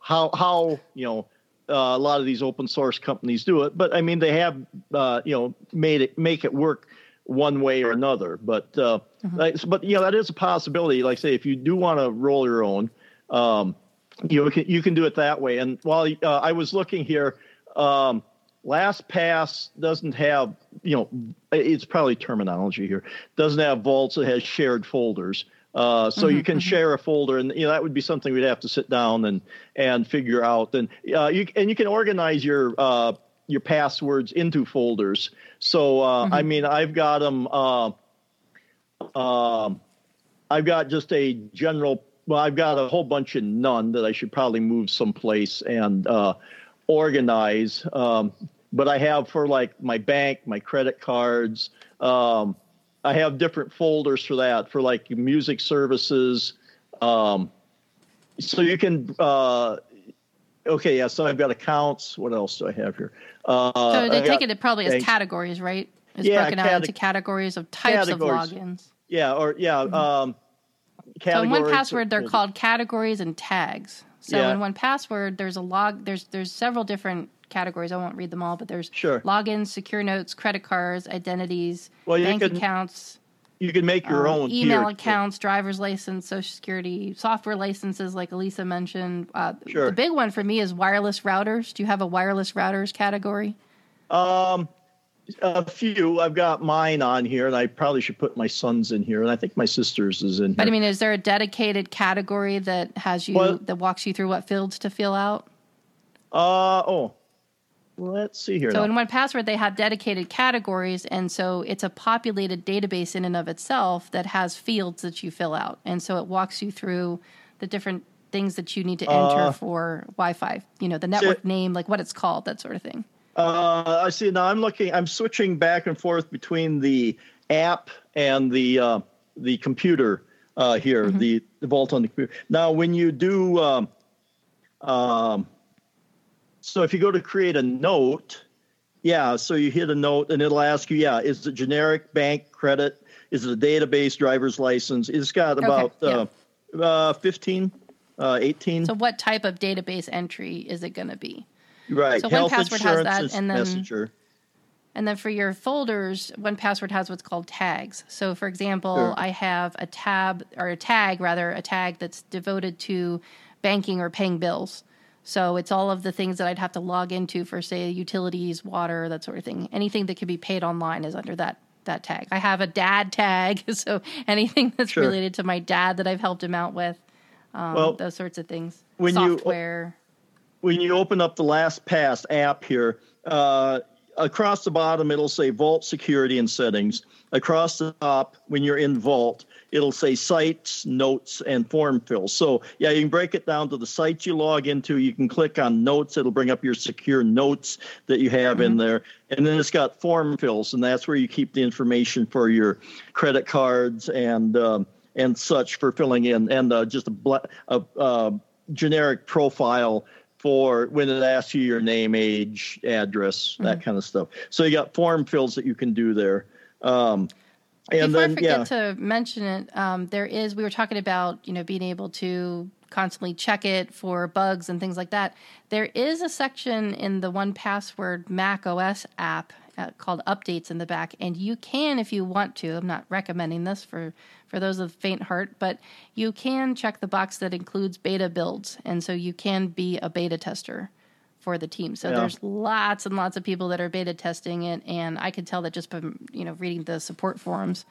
how how you know uh, a lot of these open source companies do it, but I mean they have uh, you know made it make it work one way or another. But uh, mm-hmm. but you know that is a possibility. Like say if you do want to roll your own, um, you can you can do it that way. And while uh, I was looking here, um, LastPass doesn't have you know it's probably terminology here doesn't have vaults. It has shared folders. Uh, so mm-hmm, you can mm-hmm. share a folder, and you know that would be something we'd have to sit down and and figure out. And uh, you and you can organize your uh, your passwords into folders. So uh, mm-hmm. I mean, I've got them. Uh, um, I've got just a general well, I've got a whole bunch of none that I should probably move someplace and uh, organize. Um, but I have for like my bank, my credit cards. Um, I have different folders for that for like music services. Um, so you can. Uh, okay, yeah. So I've got accounts. What else do I have here? Uh, so they I take got- it probably as thanks. categories, right? It's Yeah, broken out cate- into categories of types categories. of logins. Yeah, or yeah. Um, Mm-hmm. So in 1Password, they're called categories and tags. So Yeah. in 1Password, there's a log. There's there's several different categories. I won't read them all, but there's Sure. logins, secure notes, credit cards, identities, Well, bank can- accounts, You can make your um, own email accounts, driver's license, social security, software licenses, like Elisa mentioned. Uh, Sure. The big one for me is wireless routers. Do you have a wireless routers category? Um, a few. I've got mine on here, and I probably should put my son's in here, and I think my sister's is in here. But I mean, is there a dedicated category that has you Well- that walks you through what fields to fill out? uh oh, let's see here. So now. in 1Password, they have dedicated categories, and so it's a populated database in and of itself that has fields that you fill out, and so it walks you through the different things that you need to enter Uh, for Wi-Fi. You know, the network name, like what it's called, that sort of thing. Uh, I see. Now I'm looking. I'm switching back and forth between the app and the uh, the computer uh, here. Mm-hmm. The, the Vault on the computer. Now, when you do, um, um, so if you go to create a note, yeah. So you hit a note, and it'll ask you, yeah, is it generic bank credit? Is it a database driver's license? It's got about yeah. uh, uh, 15, uh, 18. So what type of database entry is it going to be? right. so Health 1Password has that, and then- messenger. And then for your folders, 1Password has what's called tags. So for example, Sure. I have a tab or a tag rather, a tag that's devoted to banking or paying bills. So it's all of the things that I'd have to log into for say utilities, water, that sort of thing. Anything that can be paid online is under that that tag. I have a dad tag, so anything that's Sure. related to my dad that I've helped him out with, um, Well, those sorts of things. when you- Software. when you open up the LastPass app here, uh, across the bottom it'll say Vault Security and Settings. Across the top, when you're in Vault, it'll say Sites, Notes, and Form Fills. So yeah, you can break it down to the sites you log into. You can click on Notes; it'll bring up your secure notes that you have in there, and then it's got Form Fills, and that's where you keep the information for your credit cards and. Um, and such for filling in, and uh, just a, bla- a, uh generic profile for when it asks you your name, age, address, that kind of stuff. So you got form fills that you can do there. Um, and Before then I forget yeah, to mention it, um, there is we were talking about you know being able to constantly check it for bugs and things like that. There is a section in the 1Password Mac OS app uh, called Updates in the back, and you can, if you want to. I'm not recommending this for for those of faint heart, but you can check the box that includes beta builds, and so you can be a beta tester for the team. So Yeah. there's lots and lots of people that are beta testing it, and I can tell that just from you know reading the support forums.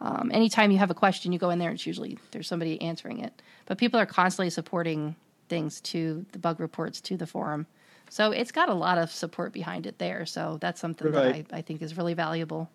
Um, anytime you have a question, you go in there. It's usually there's somebody answering it. But people are constantly supporting things to the bug reports to the forum, so it's got a lot of support behind it there. So that's something Right. that I, I think is really valuable.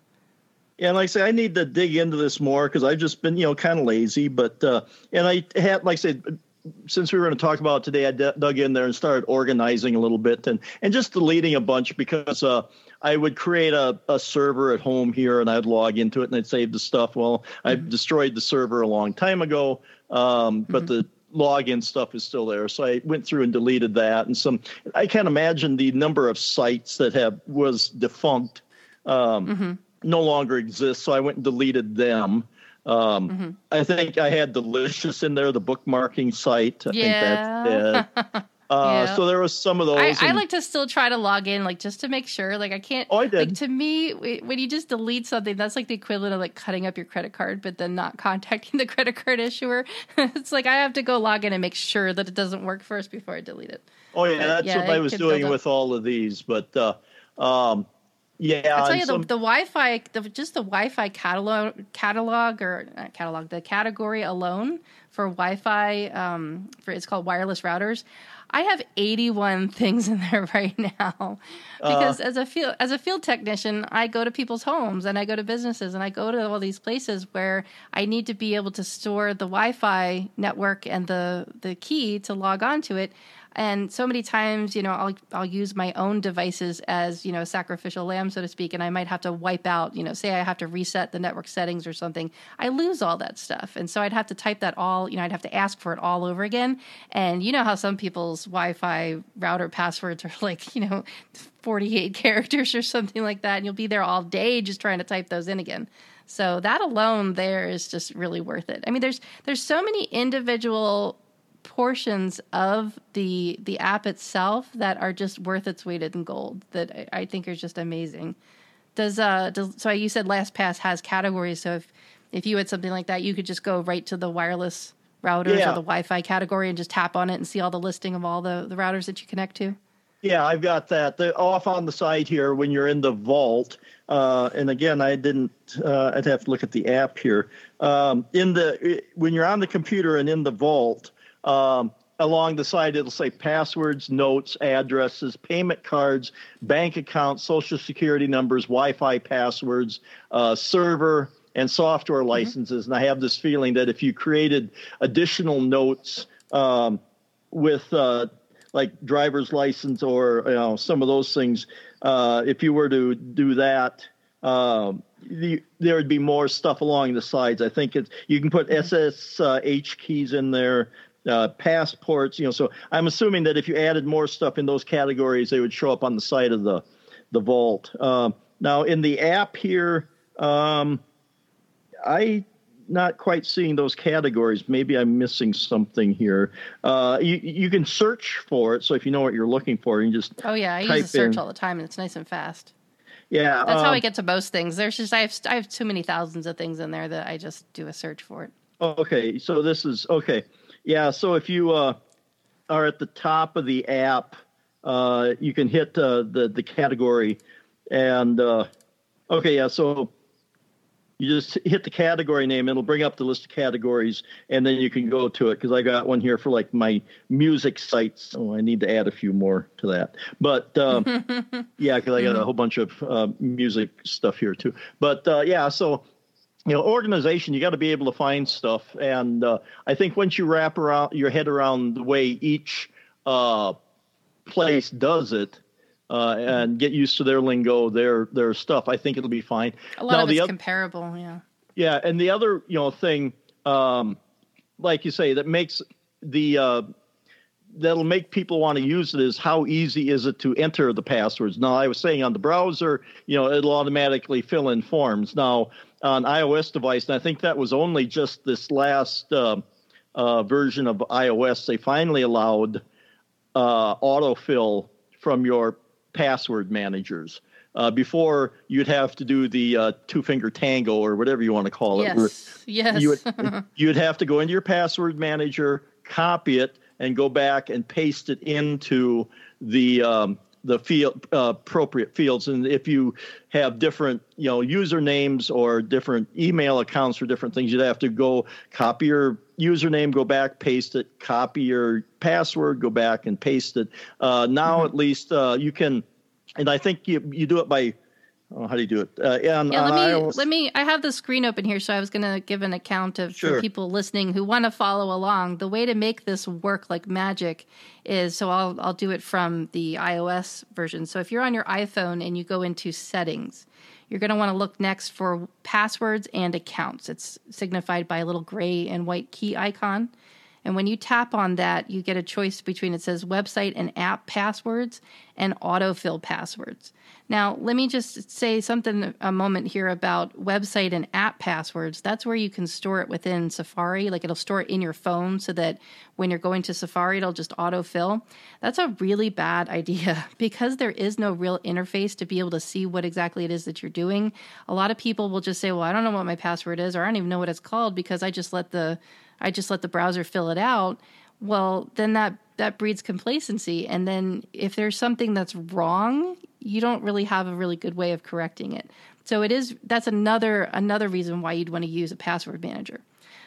Yeah, and like I say, I need to dig into this more because I've just been, you know, kind of lazy. But uh, and I had, like I said, since we were going to talk about it today, I d- dug in there and started organizing a little bit and and just deleting a bunch because uh, I would create a, a server at home here and I'd log into it and I'd save the stuff. Well, I destroyed the server a long time ago, um, but the login stuff is still there. So I went through and deleted that and some. I can't imagine the number of sites that have was defunct. Um, no longer exist. So I went and deleted them. Um, Mm-hmm. I think I had Delicious in there, the bookmarking site. I Yeah. think that's it. Uh, Yeah. So there was some of those. I, I like to still try to log in, like just to make sure. Like I can't. Oh, I did. Like to me, when you just delete something, that's like the equivalent of like cutting up your credit card, but then not contacting the credit card issuer. it's like I have to go log in and make sure that it doesn't work first before I delete it. oh yeah, but that's yeah, what I was doing with all of these. But uh, um, yeah, I'll tell you some- the, the Wi-Fi, the, just the Wi-Fi catalog, catalog or not catalog, the category alone for Wi-Fi, um, for it's called wireless routers. I have 81 things in there right now because uh, as a field as a field technician, I go to people's homes and I go to businesses and I go to all these places where I need to be able to store the Wi-Fi network and the the key to log on to it. And so many times, you know, I'll I'll use my own devices as you know sacrificial lamb, so to speak, and I might have to wipe out, you know, say I have to reset the network settings or something. I lose all that stuff, and so I'd have to type that all, you know, I'd have to ask for it all over again. And you know how some people's Wi-Fi router passwords are like, you know, 48 characters or something like that, and you'll be there all day just trying to type those in again. So that alone there is just really worth it. I mean, there's there's so many individual portions of the the app itself that are just worth its weight in gold that I, I think are just amazing. Does uh does so you said LastPass has categories, so if if you had something like that, you could just go right to the wireless routers yeah. or the Wi-Fi category and just tap on it and see all the listing of all the the routers that you connect to. Yeah, I've got that the, off on the side here when you're in the vault. Uh, and again, I didn't. Uh, I'd have to look at the app here. Um, in the when you're on the computer and in the vault, um, along the side, it'll say passwords, notes, addresses, payment cards, bank accounts, social security numbers, Wi Fi passwords, uh, server, and software mm-hmm. licenses. Mm-hmm. And I have this feeling that if you created additional notes um, with uh, like driver's license or you know some of those things, uh, if you were to do that, um, the, there would be more stuff along the sides. I think it's you can put SSH mm-hmm. keys in there, uh, passports. You know, so I'm assuming that if you added more stuff in those categories, they would show up on the side of the the vault. Um, now in the app here, um, I not quite seeing those categories. Maybe I'm missing something here. Uh, you you can search for it, so if you know what you're looking for, you just oh yeah, I use a search in. all the time, and it's nice and fast. Yeah, that's um, how I get to most things. There's just I have I have too many thousands of things in there that I just do a search for it. Okay, so this is okay. Yeah, so if you uh, are at the top of the app, uh, you can hit uh, the the category, and uh, okay, yeah. So you just hit the category name, it'll bring up the list of categories, and then you can go to it. Because I got one here for like my music sites. Oh, I need to add a few more to that. But um, yeah, because I got a whole bunch of uh, music stuff here too. But uh, yeah, so you know organization you got to be able to find stuff. And uh, i think once you wrap around your head around the way each uh, place does it uh, and get used to their lingo their their stuff i think it'll be fine. A lot now, of it's other, comparable yeah. Yeah and the other you know thing um, like you say that makes the uh, that'll make people want to use it is how easy is it to enter the passwords? Now i was saying on the browser you know it'll automatically fill in forms. Now on iOS device, and I think that was only just this last uh, uh, version of iOS. They finally allowed uh, autofill from your password managers. Uh, before you'd have to do the uh, two finger tango or whatever you want to call it. Yes. yes. You would, you'd have to go into your password manager, copy it, and go back and paste it into the um, the field uh, appropriate fields and if you have different you know usernames or different email accounts for different things you'd have to go copy your username go back paste it copy your password go back and paste it uh, now mm-hmm. at least uh, you can and i think you, you do it by Oh, how do you do it? Uh, yeah, on, yeah let me iOS. let me. I have the screen open here, so I was going to give an account of sure. for people listening who want to follow along. The way to make this work like magic is so I'll I'll do it from the iOS version. So if you're on your iPhone and you go into settings, you're going to want to look next for passwords and accounts. It's signified by a little gray and white key icon. And when you tap on that, you get a choice between it says website and app passwords and autofill passwords. Now, let me just say something a moment here about website and app passwords. That's where you can store it within Safari. Like it'll store it in your phone so that when you're going to Safari, it'll just autofill. That's a really bad idea because there is no real interface to be able to see what exactly it is that you're doing. A lot of people will just say, Well, I don't know what my password is, or I don't even know what it's called because I just let the I just let the browser fill it out. Well, then that that breeds complacency and then if there's something that's wrong you don't really have a really good way of correcting it. So it is that's another another reason why you'd want to use a password manager.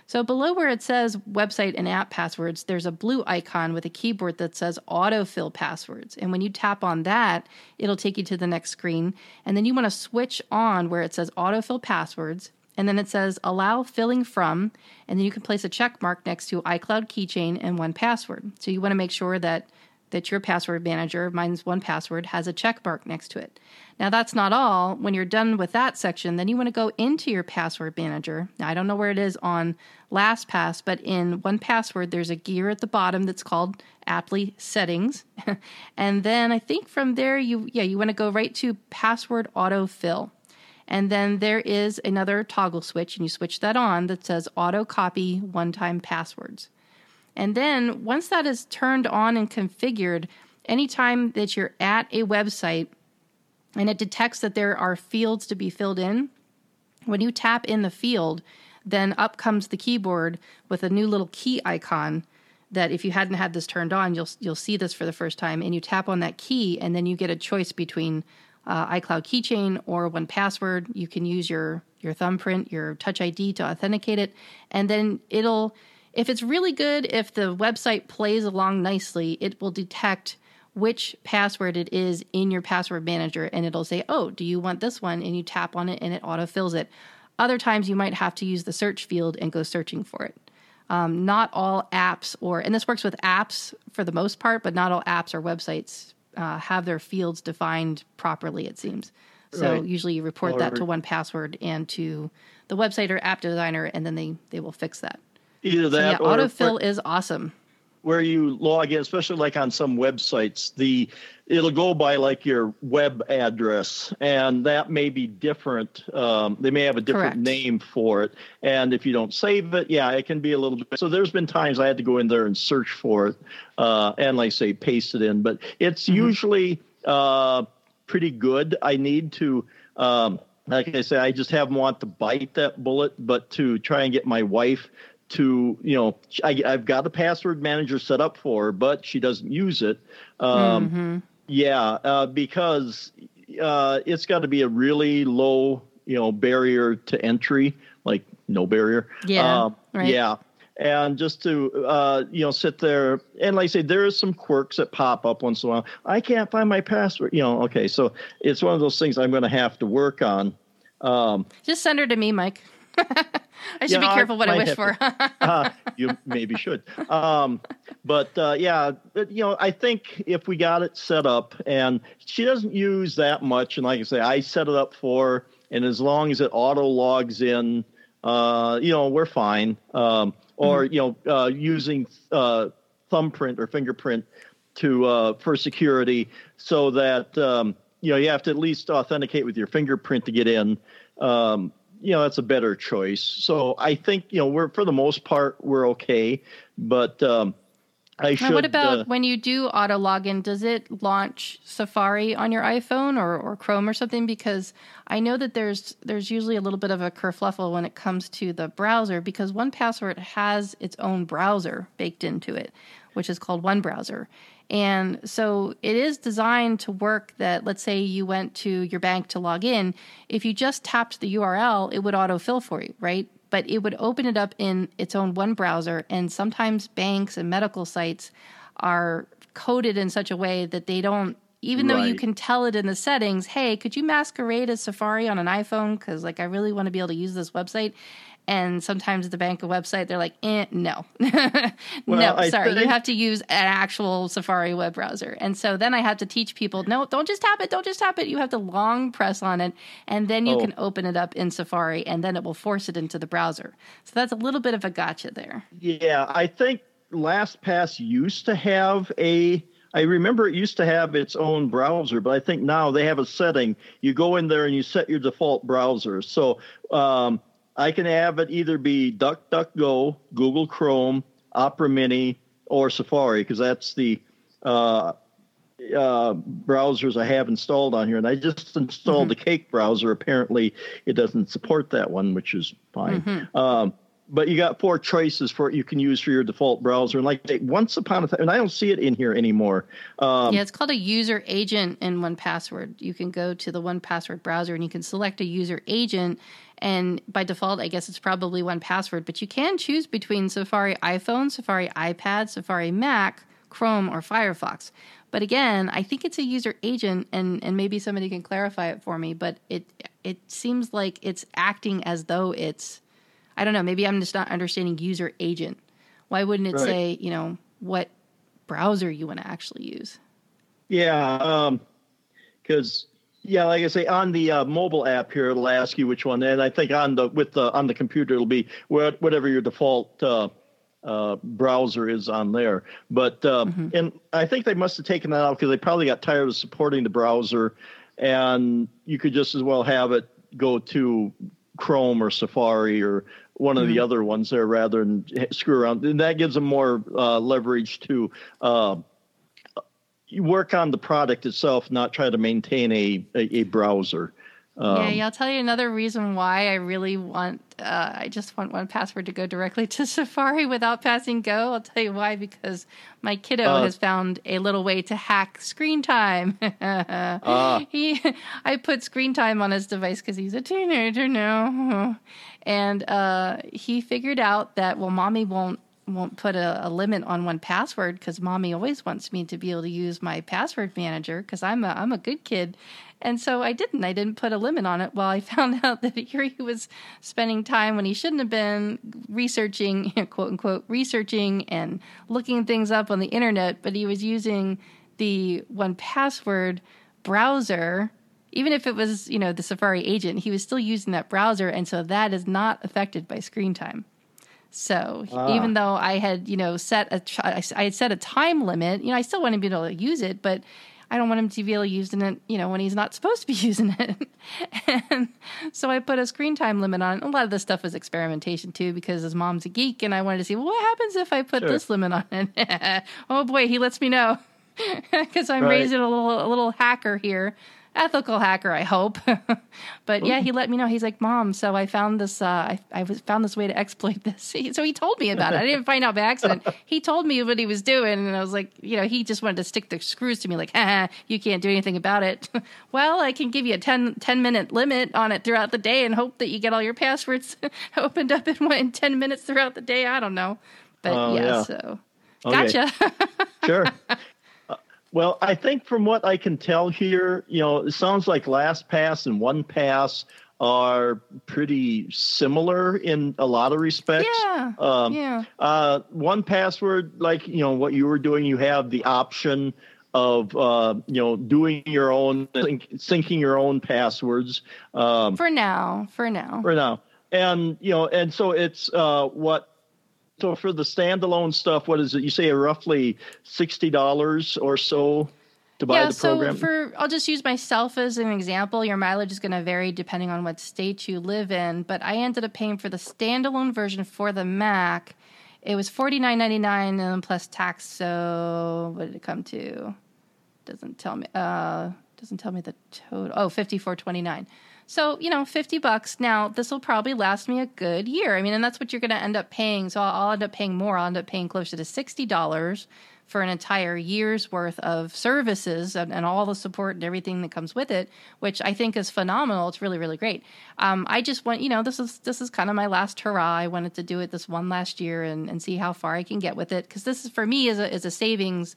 So below where it says website and app passwords, there's a blue icon with a keyboard that says autofill passwords. And when you tap on that, it'll take you to the next screen. And then you want to switch on where it says autofill passwords. And then it says allow filling from. And then you can place a check mark next to iCloud keychain and 1Password. So you want to make sure that that your password manager, mine's 1Password, has a check mark next to it. Now, that's not all. When you're done with that section, then you want to go into your password manager. Now, I don't know where it is on LastPass, but in 1Password, there's a gear at the bottom that's called aptly settings. and then I think from there, you, yeah, you want to go right to password autofill. And then there is another toggle switch, and you switch that on that says auto copy one time passwords. And then once that is turned on and configured, anytime that you're at a website and it detects that there are fields to be filled in, when you tap in the field, then up comes the keyboard with a new little key icon that if you hadn't had this turned on, you'll you'll see this for the first time, and you tap on that key, and then you get a choice between uh, iCloud Keychain or 1Password. You can use your your thumbprint, your Touch ID to authenticate it, and then it'll if it's really good, if the website plays along nicely, it will detect which password it is in your password manager and it'll say, Oh, do you want this one? And you tap on it and it autofills it. Other times you might have to use the search field and go searching for it. Um, not all apps, or, and this works with apps for the most part, but not all apps or websites uh, have their fields defined properly, it seems. So right. usually you report or, that to 1Password and to the website or app designer, and then they, they will fix that. Either that so yeah, autofill is awesome. Where you log in, especially like on some websites, the it'll go by like your web address, and that may be different. Um, they may have a different Correct. name for it, and if you don't save it, yeah, it can be a little bit. So there's been times I had to go in there and search for it, uh, and like I say paste it in, but it's mm-hmm. usually uh, pretty good. I need to. Um, like I say, I just haven't want to bite that bullet, but to try and get my wife to you know I, have got a password manager set up for her, but she doesn't use it. Um, mm-hmm. Yeah, uh, because uh, it's got to be a really low you know barrier to entry, like no barrier. Yeah, uh, right. yeah. And just to uh, you know sit there and like I say, there is some quirks that pop up once in a while. I can't find my password. You know, okay, so it's one of those things I'm going to have to work on. Um, just send her to me, Mike. I should be careful what I wish for. uh, you maybe should. Um, but uh, yeah, but, you know, I think if we got it set up, and she doesn't use that much, and like I say, I set it up for, and as long as it auto logs in, uh, you know, we're fine. Um, or mm-hmm. you know, uh, using uh, thumbprint or fingerprint to uh, for security, so that um, you know you have to at least authenticate with your fingerprint to get in. Um, you know that's a better choice. So I think you know we're for the most part we're okay, but um, I should. What about uh, when you do auto login? Does it launch Safari on your iPhone or, or Chrome or something? Because I know that there's there's usually a little bit of a kerfluffle when it comes to the browser because 1Password has its own browser baked into it, which is called One Browser. And so it is designed to work that, let's say you went to your bank to log in. If you just tapped the URL, it would autofill for you, right? But it would open it up in its own one browser. And sometimes banks and medical sites are coded in such a way that they don't even right. though you can tell it in the settings, hey, could you masquerade as Safari on an iPhone? Because like I really want to be able to use this website. And sometimes the bank website, they're like, eh, no, well, no, I sorry, think... you have to use an actual Safari web browser. And so then I have to teach people, no, don't just tap it, don't just tap it. You have to long press on it, and then you oh. can open it up in Safari, and then it will force it into the browser. So that's a little bit of a gotcha there. Yeah, I think LastPass used to have a I remember it used to have its own browser, but I think now they have a setting. You go in there and you set your default browser. So um, I can have it either be DuckDuckGo, Google Chrome, Opera Mini, or Safari because that's the uh, uh, browsers I have installed on here. And I just installed mm-hmm. the Cake browser. Apparently, it doesn't support that one, which is fine. Mm-hmm. Um, but you got four choices for what you can use for your default browser. And like once upon a time, and I don't see it in here anymore. Um, yeah, it's called a user agent in 1Password. You can go to the 1Password browser and you can select a user agent. And by default, I guess it's probably 1Password, but you can choose between Safari iPhone, Safari iPad, Safari Mac, Chrome, or Firefox. But again, I think it's a user agent, and, and maybe somebody can clarify it for me. But it it seems like it's acting as though it's I don't know. Maybe I'm just not understanding user agent. Why wouldn't it right. say you know what browser you want to actually use? Yeah, because um, yeah, like I say, on the uh, mobile app here, it'll ask you which one, and I think on the with the on the computer, it'll be whatever your default uh, uh, browser is on there. But um, mm-hmm. and I think they must have taken that out because they probably got tired of supporting the browser, and you could just as well have it go to Chrome or Safari or one of mm-hmm. the other ones there rather than screw around. And that gives them more uh, leverage to uh, work on the product itself, not try to maintain a, a, a browser. Um, yeah, yeah, I'll tell you another reason why I really want. Uh, I just want 1Password to go directly to Safari without passing Go. I'll tell you why because my kiddo uh, has found a little way to hack screen time. uh, he, I put screen time on his device because he's a teenager now, and uh, he figured out that well, mommy won't won't put a, a limit on 1Password because mommy always wants me to be able to use my password manager because I'm a I'm a good kid and so I didn't. I didn't put a limit on it. Well, I found out that here he was spending time when he shouldn't have been researching, quote unquote, researching and looking things up on the internet, but he was using the 1Password browser even if it was you know the safari agent he was still using that browser and so that is not affected by screen time so ah. even though i had you know set a i had set a time limit you know i still want him to be able to use it but I don't want him to be able to use it, you know, when he's not supposed to be using it. and so I put a screen time limit on. A lot of this stuff was experimentation too, because his mom's a geek, and I wanted to see well, what happens if I put sure. this limit on it. oh boy, he lets me know because I'm right. raising a little a little hacker here ethical hacker, I hope. but yeah, he let me know. He's like, "Mom, so I found this. Uh, I I was found this way to exploit this." He, so he told me about it. I didn't find out by accident. he told me what he was doing, and I was like, you know, he just wanted to stick the screws to me, like, "You can't do anything about it." well, I can give you a 10, 10 minute limit on it throughout the day, and hope that you get all your passwords opened up in, in ten minutes throughout the day. I don't know, but uh, yeah, yeah, so. Okay. Gotcha. sure. Well, I think from what I can tell here, you know, it sounds like LastPass and OnePass are pretty similar in a lot of respects. Yeah. Um, yeah. Uh, 1Password, like you know what you were doing, you have the option of uh, you know doing your own syncing your own passwords. Um, for now, for now, for now, and you know, and so it's uh, what so for the standalone stuff, what is it? You say roughly sixty dollars or so to buy yeah, the program. so for I'll just use myself as an example. Your mileage is going to vary depending on what state you live in, but I ended up paying for the standalone version for the Mac. It was forty nine ninety nine and plus tax. So what did it come to? Doesn't tell me. Uh, doesn't tell me the total. Oh, fifty four twenty nine. So, you know, 50 bucks. Now, this will probably last me a good year. I mean, and that's what you're going to end up paying. So I'll, I'll end up paying more. I'll end up paying closer to $60 for an entire year's worth of services and, and, all the support and everything that comes with it, which I think is phenomenal. It's really, really great. Um, I just want, you know, this is this is kind of my last hurrah. I wanted to do it this one last year and, and see how far I can get with it because this is for me is a is a savings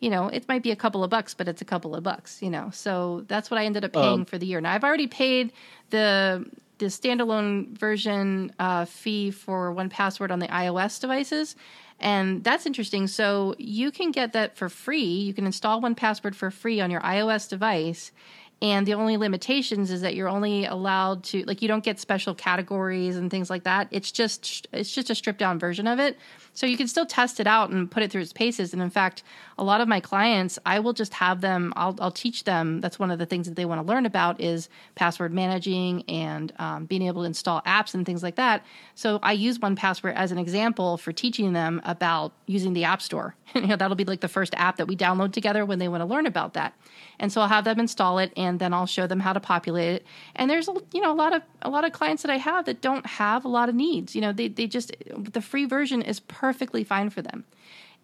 you know, it might be a couple of bucks, but it's a couple of bucks, you know. So that's what I ended up paying um, for the year. Now I've already paid the the standalone version uh, fee for 1Password on the iOS devices. And that's interesting. So you can get that for free. You can install 1Password for free on your iOS device and the only limitations is that you're only allowed to like you don't get special categories and things like that it's just it's just a stripped down version of it so you can still test it out and put it through its paces. And in fact a lot of my clients i will just have them i'll, I'll teach them. That's one of the things that they want to learn about is password managing and um, being able to install apps and things like that. So i use 1Password as an example for teaching them about using the app store. You know that'll be like the first app that we download together when they want to learn about that. And so i'll have them install it and then I'll show them how to populate it. And there's a you know a lot of a lot of clients that I have that don't have a lot of needs. You know, they they just the free version is perfectly fine for them.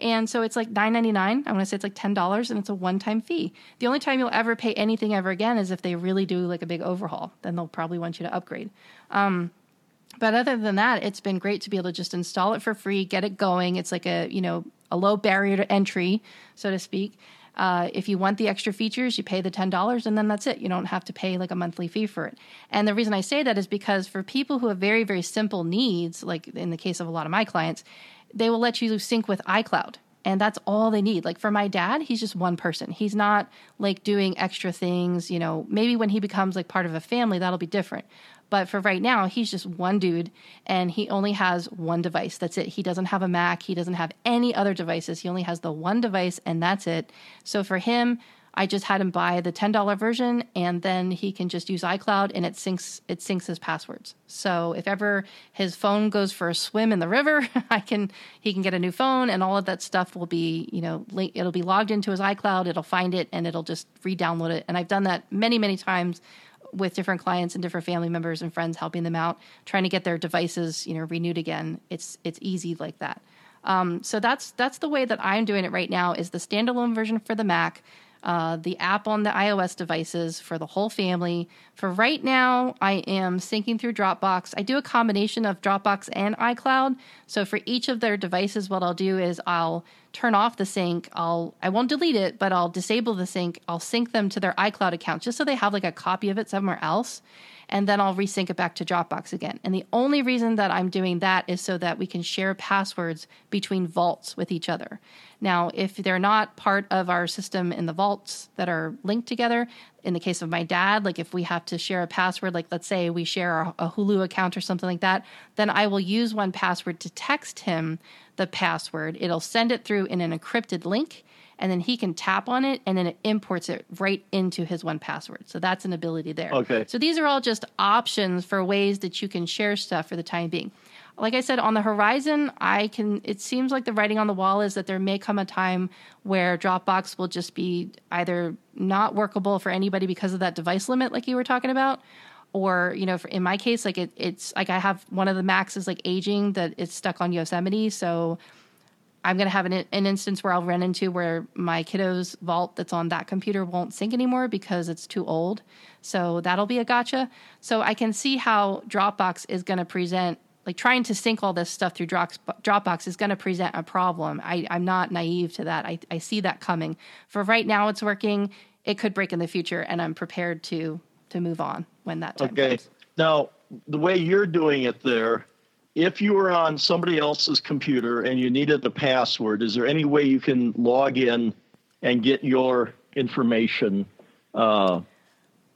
And so it's like nine ninety nine. I want to say it's like ten dollars, and it's a one time fee. The only time you'll ever pay anything ever again is if they really do like a big overhaul. Then they'll probably want you to upgrade. Um, but other than that, it's been great to be able to just install it for free, get it going. It's like a you know a low barrier to entry, so to speak. Uh, if you want the extra features, you pay the ten dollars, and then that's it. You don't have to pay like a monthly fee for it. And the reason I say that is because for people who have very very simple needs, like in the case of a lot of my clients, they will let you sync with iCloud and that's all they need. Like for my dad, he's just one person. He's not like doing extra things, you know, maybe when he becomes like part of a family, that'll be different. But for right now, he's just one dude and he only has one device. That's it. He doesn't have a Mac, he doesn't have any other devices. He only has the one device and that's it. So for him, I just had him buy the $10 version and then he can just use iCloud and it syncs it syncs his passwords. So if ever his phone goes for a swim in the river, I can he can get a new phone and all of that stuff will be, you know, it'll be logged into his iCloud, it'll find it and it'll just re-download it. And I've done that many many times with different clients and different family members and friends helping them out trying to get their devices, you know, renewed again. It's it's easy like that. Um, so that's that's the way that I'm doing it right now is the standalone version for the Mac uh, the app on the iOS devices for the whole family. For right now, I am syncing through Dropbox. I do a combination of Dropbox and iCloud. So for each of their devices, what I'll do is I'll turn off the sync. I'll I won't delete it, but I'll disable the sync. I'll sync them to their iCloud account just so they have like a copy of it somewhere else and then I'll resync it back to Dropbox again. And the only reason that I'm doing that is so that we can share passwords between vaults with each other. Now, if they're not part of our system in the vaults that are linked together, in the case of my dad, like if we have to share a password, like let's say we share a, Hulu account or something like that, then I will use 1Password to text him the password. It'll send it through in an encrypted link and then he can tap on it and then it imports it right into his 1Password. So that's an ability there. Okay. So these are all just options for ways that you can share stuff for the time being. Like I said, on the horizon, I can. It seems like the writing on the wall is that there may come a time where Dropbox will just be either not workable for anybody because of that device limit, like you were talking about, or you know, for, in my case, like it, it's like I have one of the Macs is like aging that it's stuck on Yosemite, so I'm going to have an, an instance where I'll run into where my kiddo's vault that's on that computer won't sync anymore because it's too old. So that'll be a gotcha. So I can see how Dropbox is going to present, like trying to sync all this stuff through Dropbox is going to present a problem. I, am not naive to that. I, I see that coming. For right now, it's working. It could break in the future, and I'm prepared to to move on when that time okay. comes. Now, the way you're doing it there, if you were on somebody else's computer and you needed a password, is there any way you can log in and get your information? Uh,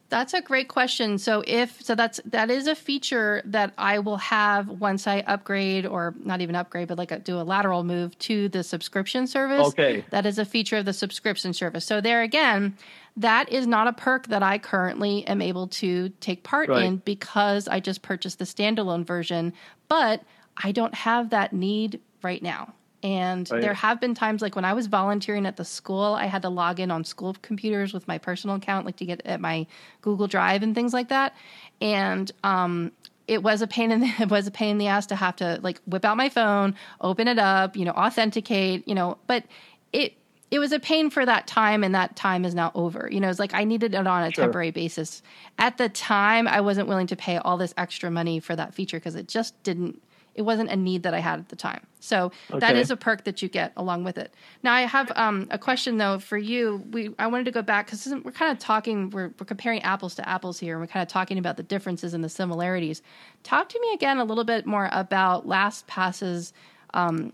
that's a great question. So if so that's that is a feature that I will have once I upgrade or not even upgrade but like a, do a lateral move to the subscription service. Okay. That is a feature of the subscription service. So there again, that is not a perk that I currently am able to take part right. in because I just purchased the standalone version, but I don't have that need right now. And right. there have been times like when I was volunteering at the school, I had to log in on school computers with my personal account, like to get at my Google Drive and things like that. And um, it was a pain in the it was a pain in the ass to have to like whip out my phone, open it up, you know, authenticate, you know, but it it was a pain for that time and that time is now over. You know it's like i needed it on a sure. temporary basis. At the time i wasn't willing to pay all this extra money for that feature because it just didn't it wasn't a need that i had at the time. So okay. that is a perk that you get along with it. Now i have um, a question though for you. We i wanted to go back because we're kind of talking we're, we're comparing apples to apples here and we're kind of talking about the differences and the similarities. Talk to me again a little bit more about lastpass's um,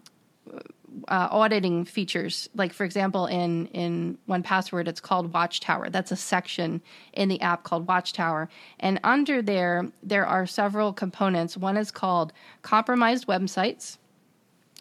uh, auditing features. Like for example, in in 1Password, it's called Watchtower. That's a section in the app called Watchtower, and under there there are several components. One is called compromised websites.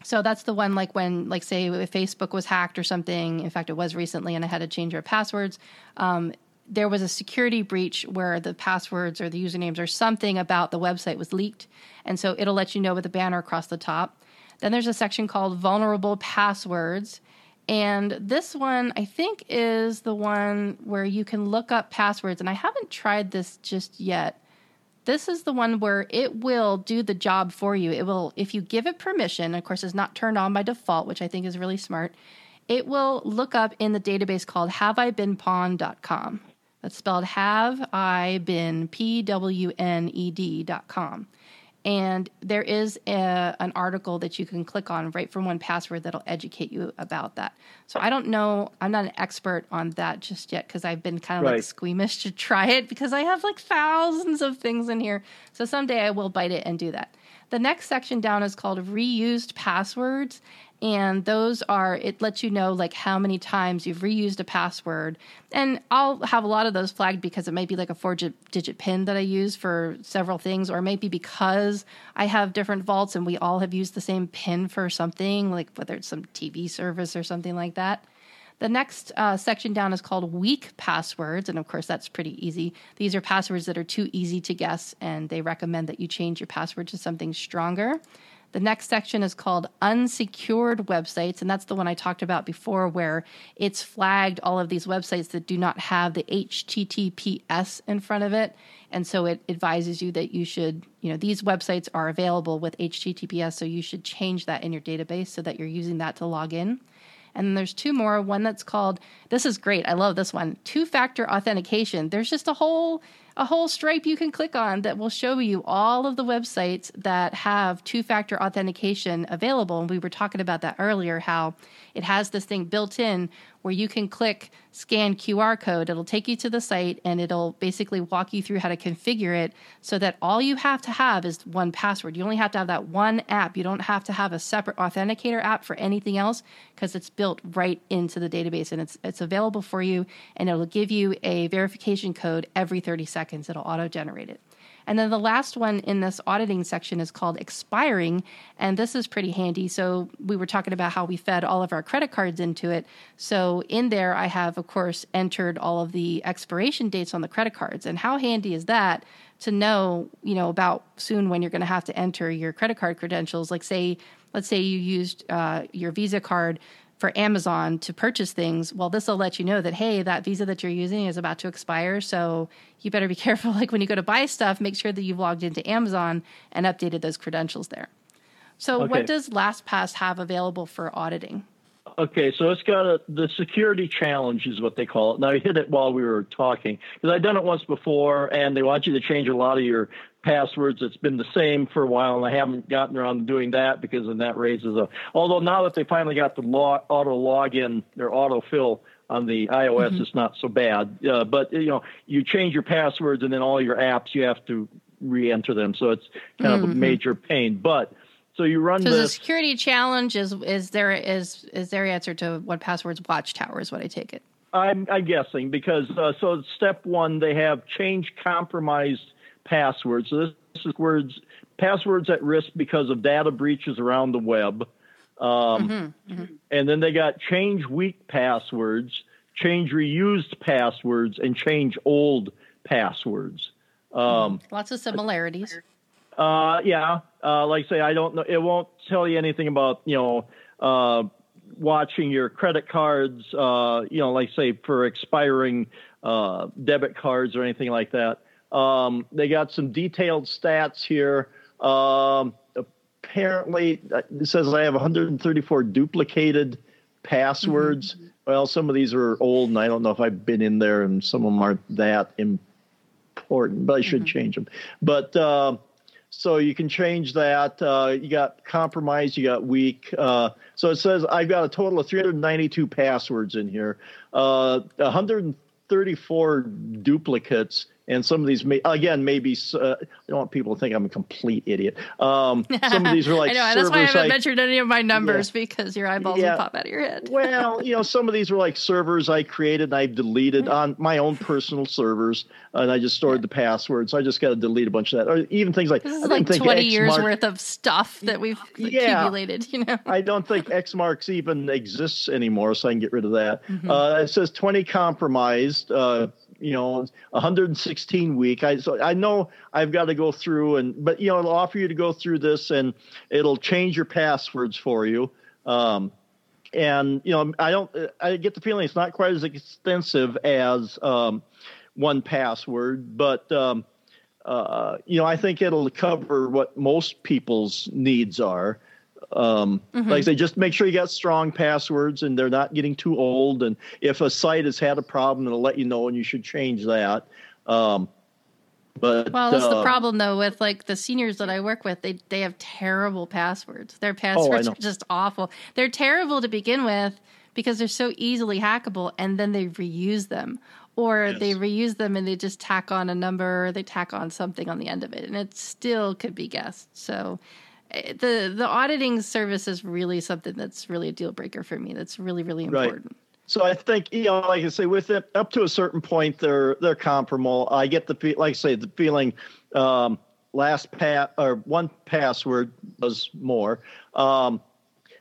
So that's the one like when like say Facebook was hacked or something. In fact, it was recently, and I had to change our passwords. Um, there was a security breach where the passwords or the usernames or something about the website was leaked, and so it'll let you know with a banner across the top. Then there's a section called vulnerable passwords. And this one, I think, is the one where you can look up passwords. And I haven't tried this just yet. This is the one where it will do the job for you. It will, if you give it permission, of course, it's not turned on by default, which I think is really smart. It will look up in the database called haveibeenpwned.com. That's spelled have I been P W N E D.com. And there is a, an article that you can click on right from 1Password that'll educate you about that. So I don't know, I'm not an expert on that just yet because I've been kind of right. like squeamish to try it because I have like thousands of things in here. So someday I will bite it and do that. The next section down is called reused passwords and those are it lets you know like how many times you've reused a password and i'll have a lot of those flagged because it might be like a four digit pin that i use for several things or maybe because i have different vaults and we all have used the same pin for something like whether it's some tv service or something like that the next uh, section down is called weak passwords. And of course, that's pretty easy. These are passwords that are too easy to guess, and they recommend that you change your password to something stronger. The next section is called unsecured websites, and that's the one I talked about before, where it's flagged all of these websites that do not have the HTTPS in front of it. And so it advises you that you should, you know, these websites are available with HTTPS, so you should change that in your database so that you're using that to log in. And then there's two more. One that's called, this is great. I love this one two factor authentication. There's just a whole a whole stripe you can click on that will show you all of the websites that have two factor authentication available. And we were talking about that earlier, how it has this thing built in where you can click scan QR code. It'll take you to the site and it'll basically walk you through how to configure it so that all you have to have is 1Password. You only have to have that one app. You don't have to have a separate authenticator app for anything else because it's built right into the database and it's it's available for you and it'll give you a verification code every 30 seconds. It'll auto generate it. And then the last one in this auditing section is called expiring. And this is pretty handy. So we were talking about how we fed all of our credit cards into it. So in there, I have, of course, entered all of the expiration dates on the credit cards. And how handy is that to know, you know, about soon when you're going to have to enter your credit card credentials? Like, say, let's say you used uh, your Visa card for Amazon to purchase things, well, this will let you know that, hey, that visa that you're using is about to expire. So you better be careful. Like when you go to buy stuff, make sure that you've logged into Amazon and updated those credentials there. So, okay. what does LastPass have available for auditing? Okay, so it's got a the security challenge is what they call it. Now I hit it while we were talking because I've done it once before, and they want you to change a lot of your passwords. It's been the same for a while, and I haven't gotten around to doing that because then that raises a. Although now that they finally got the log, auto login or auto fill on the iOS, mm-hmm. it's not so bad. Uh, but you know, you change your passwords, and then all your apps you have to re-enter them, so it's kind mm-hmm. of a mm-hmm. major pain. But so you run so the security challenge is is there is is their answer to what passwords watchtower is what I take it. I'm, I'm guessing because uh, so step one they have change compromised passwords. So this is words passwords at risk because of data breaches around the web. Um, mm-hmm, mm-hmm. And then they got change weak passwords, change reused passwords, and change old passwords. Um, Lots of similarities. Uh, yeah, uh, like I say, I don't know. It won't tell you anything about you know uh, watching your credit cards. Uh, you know, like say for expiring uh, debit cards or anything like that. Um, they got some detailed stats here. Um, apparently, it says I have 134 duplicated passwords. Mm-hmm. Well, some of these are old, and I don't know if I've been in there, and some of them aren't that important, but I should mm-hmm. change them. But uh, so you can change that. Uh, you got compromised, you got weak. Uh, so it says I've got a total of 392 passwords in here, uh, 134 duplicates, and some of these may again maybe uh, I don't want people to think I'm a complete idiot. Um, some of these are like I know that's why I haven't mentioned any of my numbers yeah. because your eyeballs yeah. will pop out of your head. well, you know, some of these were like servers I created and I've deleted on my own personal servers, and I just stored yeah. the password. So I just got to delete a bunch of that, or even things like this is like 20 years worth of stuff that we've accumulated. You know, I don't think Xmarks even exists anymore, so I can get rid of that. Mm-hmm. Uh, it says 20 compromised. Uh, you know 116 week i so i know i've got to go through and but you know it'll offer you to go through this and it'll change your passwords for you um, and you know, I don't. I get the feeling it's not quite as extensive as um, 1Password, but um, uh, you know, I think it'll cover what most people's needs are. Um, mm-hmm. Like I say, just make sure you got strong passwords and they're not getting too old. And if a site has had a problem, it'll let you know, and you should change that. Um, but well, that's uh, the problem though with like the seniors that I work with. They they have terrible passwords. Their oh, passwords oh, are just awful. They're terrible to begin with because they're so easily hackable, and then they reuse them, or yes. they reuse them and they just tack on a number, they tack on something on the end of it, and it still could be guessed. So the the auditing service is really something that's really a deal breaker for me. That's really really important. Right. So I think you know, like I say, with it up to a certain point, they're they're comparable. I get the like I say the feeling. Um, last pat or one password was more. Um,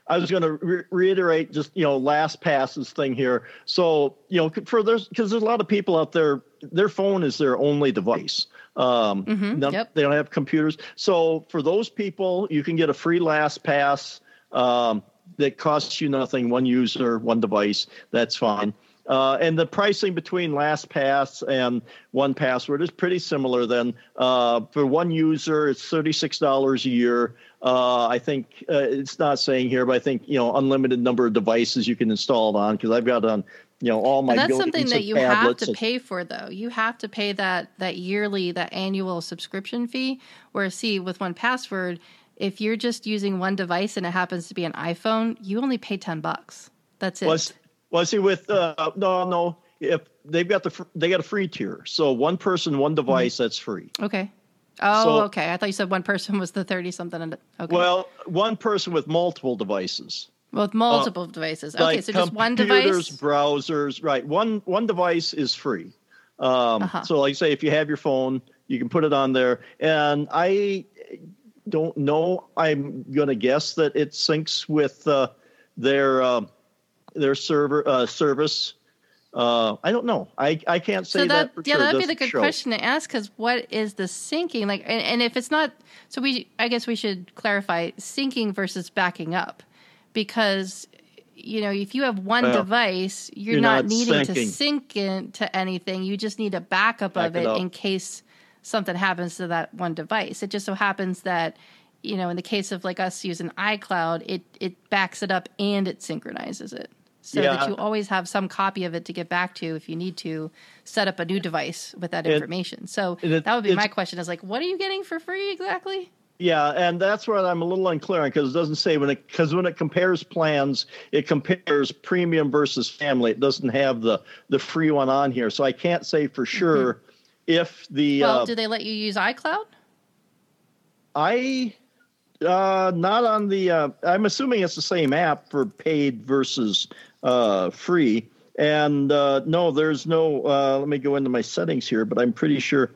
I was going to re- reiterate just you know LastPass's thing here. So you know for there's because there's a lot of people out there, their phone is their only device. Um, mm-hmm, none, yep. They don't have computers. So for those people, you can get a free LastPass. Um, that costs you nothing, one user, one device, that's fine. Uh, and the pricing between LastPass and 1Password is pretty similar. Then uh, for one user, it's thirty six dollars a year. Uh, I think uh, it's not saying here, but I think you know unlimited number of devices you can install it on because I've got on you know all my. But that's something that you have to pay for, though. You have to pay that that yearly, that annual subscription fee. Where see with 1Password if you're just using one device and it happens to be an iPhone, you only pay 10 bucks. That's it. Was well see with uh, no no if they've got the they got a free tier. So one person one device mm-hmm. that's free. Okay. Oh, so, okay. I thought you said one person was the 30 something. Okay. Well, one person with multiple devices. With multiple uh, devices. Okay, like so just one device. Computers, browsers, right. One one device is free. Um, uh-huh. So, like I say, if you have your phone, you can put it on there. And I don't know. I'm going to guess that it syncs with uh, their uh, their server uh, service. Uh, I don't know. I, I can't say so that. that yeah, sure. that'd be the good show. question to ask. Because what is the syncing like? And, and if it's not, so we I guess we should clarify syncing versus backing up, because you know, if you have one well, device, you're, you're not, not, needing to sync into anything. You just need a backup Back of it, it in case something happens to that one device. It just so happens that, you know, in the case of like us using iCloud, it it backs it up and it synchronizes it. So yeah. that you always have some copy of it to get back to if you need to set up a new device with that information. So it, that would be my question is like, what are you getting for free exactly? Yeah, and that's what I'm a little unclear on because it doesn't say when it because when it compares plans, it compares premium versus family. It doesn't have the the free one on here, so I can't say for mm-hmm. sure mm-hmm if the well, uh, do they let you use iCloud? I uh, not on the. Uh, I'm assuming it's the same app for paid versus uh, free. And uh, no, there's no. Uh, let me go into my settings here, but I'm pretty sure.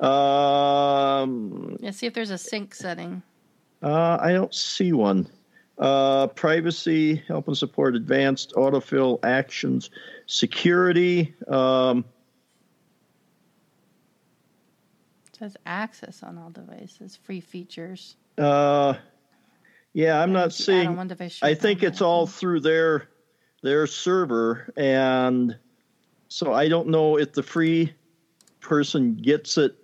Um, yeah, see if there's a sync setting. Uh, I don't see one. Uh, privacy, help and support, advanced autofill actions, security. Um, says access on all devices, free features. Uh, yeah, I'm not seeing. On I think it's all through their their server, and so I don't know if the free person gets it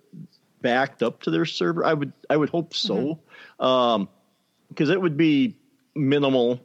backed up to their server. I would I would hope so, because mm-hmm. um, it would be minimal.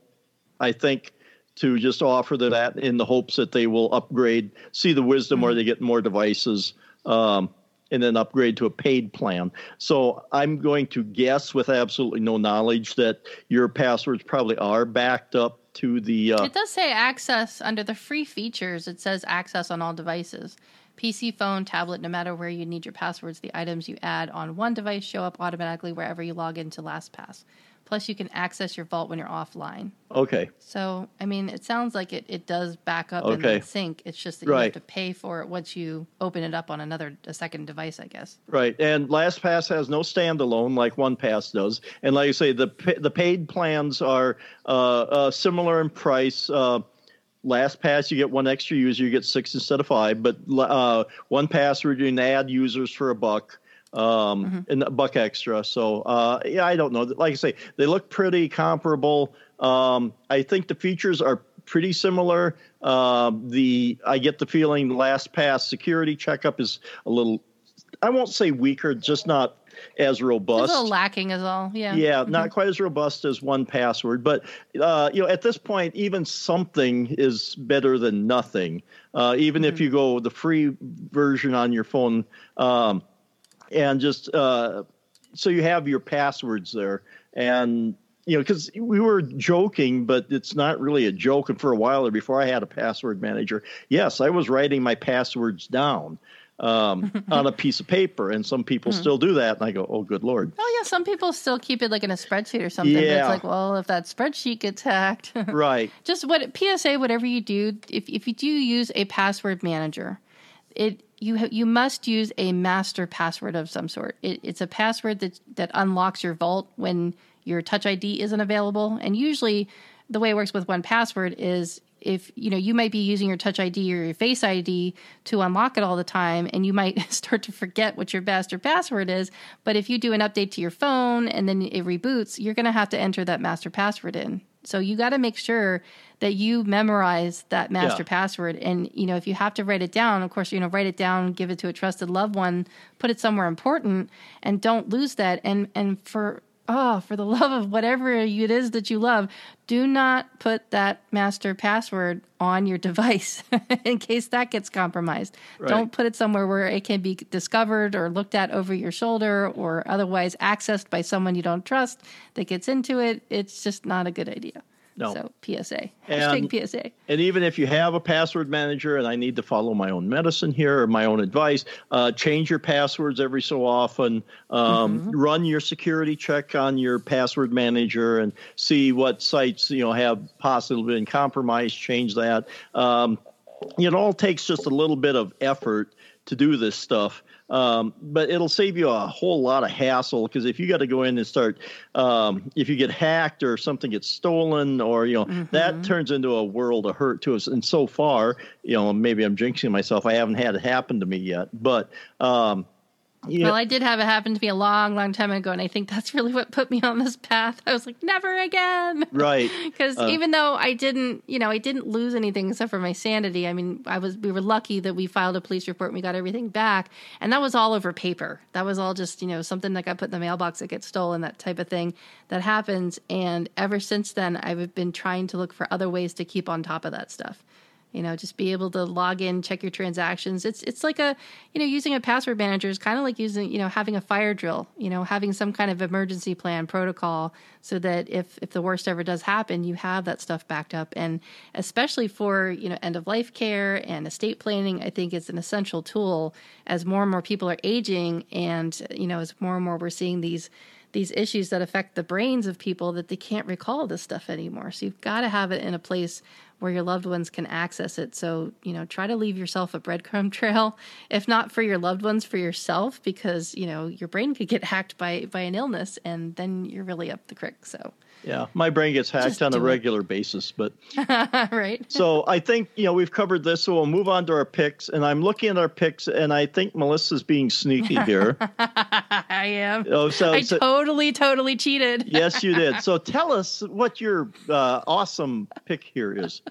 I think to just offer that in the hopes that they will upgrade, see the wisdom, mm-hmm. or they get more devices. Um, and then upgrade to a paid plan. So I'm going to guess with absolutely no knowledge that your passwords probably are backed up to the. Uh, it does say access under the free features. It says access on all devices. PC, phone, tablet, no matter where you need your passwords, the items you add on one device show up automatically wherever you log into LastPass. Plus, you can access your vault when you're offline. Okay. So, I mean, it sounds like it, it does back up okay. and sync. It's just that you have to pay for it once you open it up on another a second device, I guess. Right. And LastPass has no standalone like OnePass does. And like I say, the the paid plans are uh, uh, similar in price. Uh, LastPass, you get one extra user, you get six instead of five. But uh, OnePass, we're doing add users for a buck um, mm-hmm. and a buck extra. So uh, yeah, I don't know. Like I say, they look pretty comparable. Um, I think the features are pretty similar. Uh, the I get the feeling LastPass security checkup is a little, I won't say weaker, just not as robust. It's a little lacking as all. Yeah. Yeah, mm-hmm. not quite as robust as 1Password, but uh, you know, at this point, even something is better than nothing. Uh, even mm-hmm. if you go the free version on your phone, um, and just uh, so you have your passwords there, and you know, because we were joking, but it's not really a joke. And for a while there, before I had a password manager, yes, I was writing my passwords down um, on a piece of paper, and some people mm-hmm. still do that. And I go, "Oh, good lord!" Oh yeah, some people still keep it like in a spreadsheet or something. Yeah. it's like, well, if that spreadsheet gets hacked, right? Just what PSA, whatever you do, if if you do use a password manager, it you ha- you must use a master password of some sort. It, it's a password that that unlocks your vault when your Touch ID isn't available, and usually the way it works with 1Password is if you know you might be using your touch id or your face id to unlock it all the time and you might start to forget what your master password is. But if you do an update to your phone and then it reboots you're going to have to enter that master password in. So you got to make sure that you memorize that master yeah. password. And you know if you have to write it down of course you know write it down give it to a trusted loved one put it somewhere important and don't lose that. And and for oh, for the love of whatever it is that you love, do not put that master password on your device in case that gets compromised. Right. Don't put it somewhere where it can be discovered or looked at over your shoulder or otherwise accessed by someone you don't trust that gets into it. It's just not a good idea. No. So PSA. Hashtag and, PSA. And even if you have a password manager and I need to follow my own medicine here or my own advice, uh, change your passwords every so often. Um, mm-hmm. Run your security check on your password manager and see what sites you know have possibly been compromised. Change that. Um, it all takes just a little bit of effort to do this stuff. Um, but it'll save you a whole lot of hassle because if you got to go in and start, um, if you get hacked or something gets stolen, or you know mm-hmm. that turns into a world of hurt to us. And so far, you know, maybe I'm jinxing myself. I haven't had it happen to me yet, but um, yeah. Well, I did have it happen to me a long, long time ago, and I think that's really what put me on this path. I was like, never again, right? Because uh, even though I didn't, you know, I didn't lose anything except for my sanity. I mean, I was we were lucky that we filed a police report and we got everything back, and that was all over paper. That was all just you know something that got put in the mailbox that gets stolen, that type of thing that happens. And ever since then, I've been trying to look for other ways to keep on top of that stuff you know just be able to log in check your transactions it's it's like a you know using a password manager is kind of like using you know having a fire drill you know having some kind of emergency plan protocol so that if if the worst ever does happen you have that stuff backed up and especially for you know end of life care and estate planning i think it's an essential tool as more and more people are aging and you know as more and more we're seeing these these issues that affect the brains of people that they can't recall this stuff anymore. So you've got to have it in a place where your loved ones can access it. So, you know, try to leave yourself a breadcrumb trail, if not for your loved ones, for yourself, because, you know, your brain could get hacked by by an illness and then you're really up the creek. So yeah, my brain gets hacked Just on a regular it. basis, but right. so I think you know we've covered this, so we'll move on to our picks. And I'm looking at our picks, and I think Melissa's being sneaky here. I am. Oh, so I so, totally, totally cheated. yes, you did. So tell us what your uh, awesome pick here is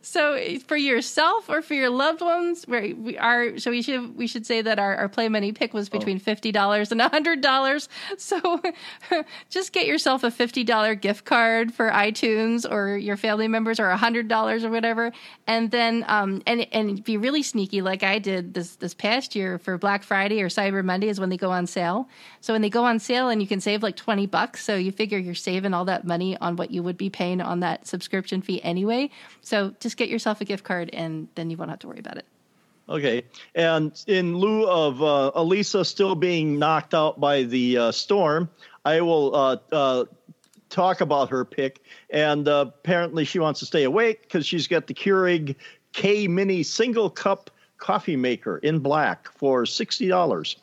so for yourself or for your loved ones where we are so we should we should say that our, our play money pick was between oh. $50 and $100 so just get yourself a $50 gift card for itunes or your family members or $100 or whatever. And then um and and be really sneaky like i did this this past year for black friday or cyber monday is when they go on sale. So when they go on sale and you can save like 20 bucks so you figure you're saving all that money on what you would be paying on that subscription fee anyway so just get yourself a gift card, and then you won't have to worry about it. Okay. And in lieu of uh, Elisa still being knocked out by the uh, storm, I will uh, uh talk about her pick. And uh, apparently, she wants to stay awake because she's got the Keurig K Mini single cup coffee maker in black for sixty dollars.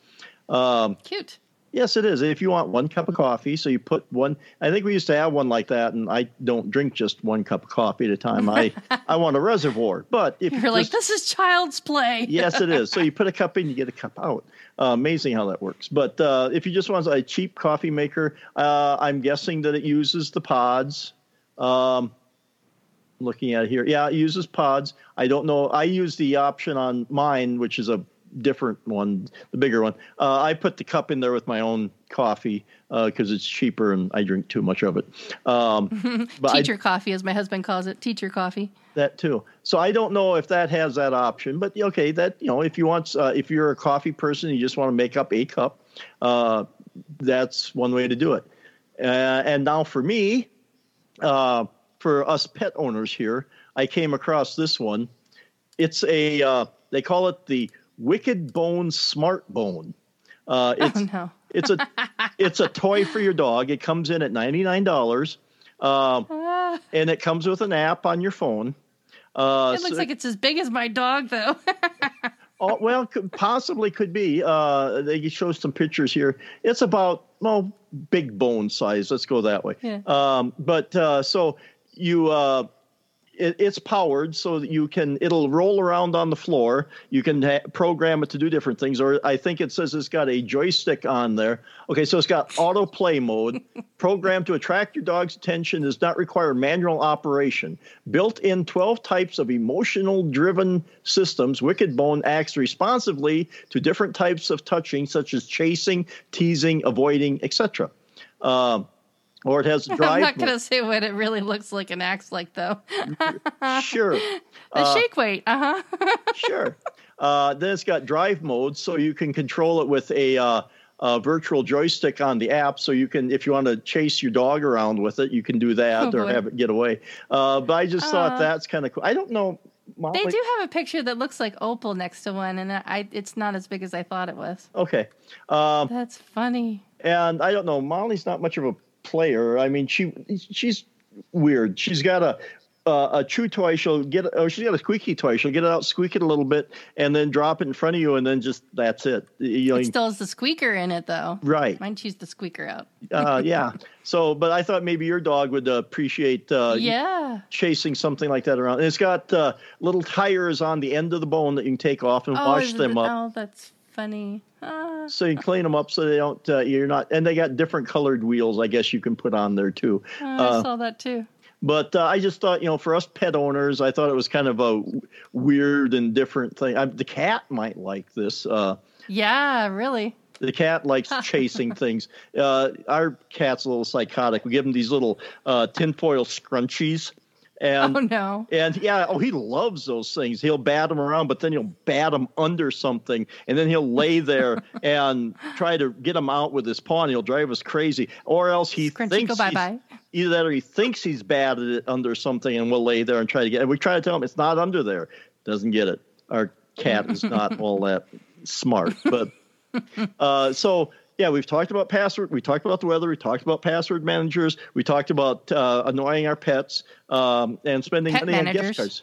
Um, Cute. Yes, it is. If you want one cup of coffee, so you put one. I think we used to have one like that, and I don't drink just one cup of coffee at a time. I I want a reservoir. But if you're like, this is child's play. yes, it is. So you put a cup in, you get a cup out. Uh, amazing how that works. But uh, if you just want a cheap coffee maker, uh, I'm guessing that it uses the pods. Um, looking at it here. Yeah, it uses pods. I don't know. I use the option on mine, which is a different one, the bigger one. Uh, I put the cup in there with my own coffee because uh, it's cheaper and I drink too much of it. Um, teacher I, coffee, as my husband calls it, teacher coffee. That too. So I don't know if that has that option, but okay, that you know, if you want, uh, if you're a coffee person, you just want to make up a cup, uh, that's one way to do it. Uh, and now for me, uh, for us pet owners here, I came across this one. It's a they call it the Wicked Bone Smart Bone. Uh, oh, it's, oh, no. it's a it's a toy for your dog. It comes in at ninety nine dollars, um, and it comes with an app on your phone. Uh, it looks so, like it's as big as my dog, though. oh, well, could, possibly could be. Uh, they show some pictures here. It's about well, big bone size. Let's go that way. Yeah. Um, but uh, so you uh, it, it's powered so that you can it'll roll around on the floor. You can ha- program it to do different things. Or I think it says it's got a joystick on there. Okay, so it's got auto play mode. Programmed to attract your dog's attention does not require manual operation. Built-in 12 types of emotional driven systems. Wicked Bone acts responsively to different types of touching, such as chasing, teasing, avoiding, etc. Uh, or it has a drive. I'm not going to say what it really looks like and acts like, though. sure. The uh, shake weight. Uh huh. sure. Uh, then it's got drive mode, so you can control it with a, uh, a, virtual joystick on the app. So you can, if you want to chase your dog around with it, you can do that oh, or boy. have it get away. Uh, but I just thought uh, that's kind of cool. I don't know. Molly? They do have a picture that looks like opal next to one, and I, it's not as big as I thought it was. Okay. Um, that's funny. And I don't know. Molly's not much of a player. I mean, she she's weird. She's got a uh, a chew toy. She'll get oh, she's got a squeaky toy. She'll get it out, squeak it a little bit, and then drop it in front of you, and then just that's it. You know, it still has the squeaker in it though. Right. Mine chews the squeaker out. uh, yeah. So, but I thought maybe your dog would appreciate uh, yeah chasing something like that around. And it's got uh, little tires on the end of the bone that you can take off and oh, wash them it, up. Oh, that's funny. Ah. So you clean them up so they don't. Uh, you're not, and they got different colored wheels. I guess you can put on there too. Oh, I uh, saw that too. But uh, I just thought, you know, for us pet owners, I thought it was kind of a weird and different thing. I, the cat might like this. Uh, yeah, really. The cat likes chasing things. Uh, our cat's a little psychotic. We give him these little uh, tinfoil scrunchies and oh no. And yeah, oh he loves those things. He'll bat them around, but then he'll bat them under something, and then he'll lay there and try to get them out with his paw. And he'll drive us crazy, or else he Scrunchy, thinks bye. Either that, or he thinks he's batted it under something, and we'll lay there and try to get. And we try to tell him it's not under there. Doesn't get it. Our cat is not all that smart, but uh, so yeah, we've talked about password. We talked about the weather. We talked about password managers. We talked about uh, annoying our pets um, and spending pet money managers. on gift cards.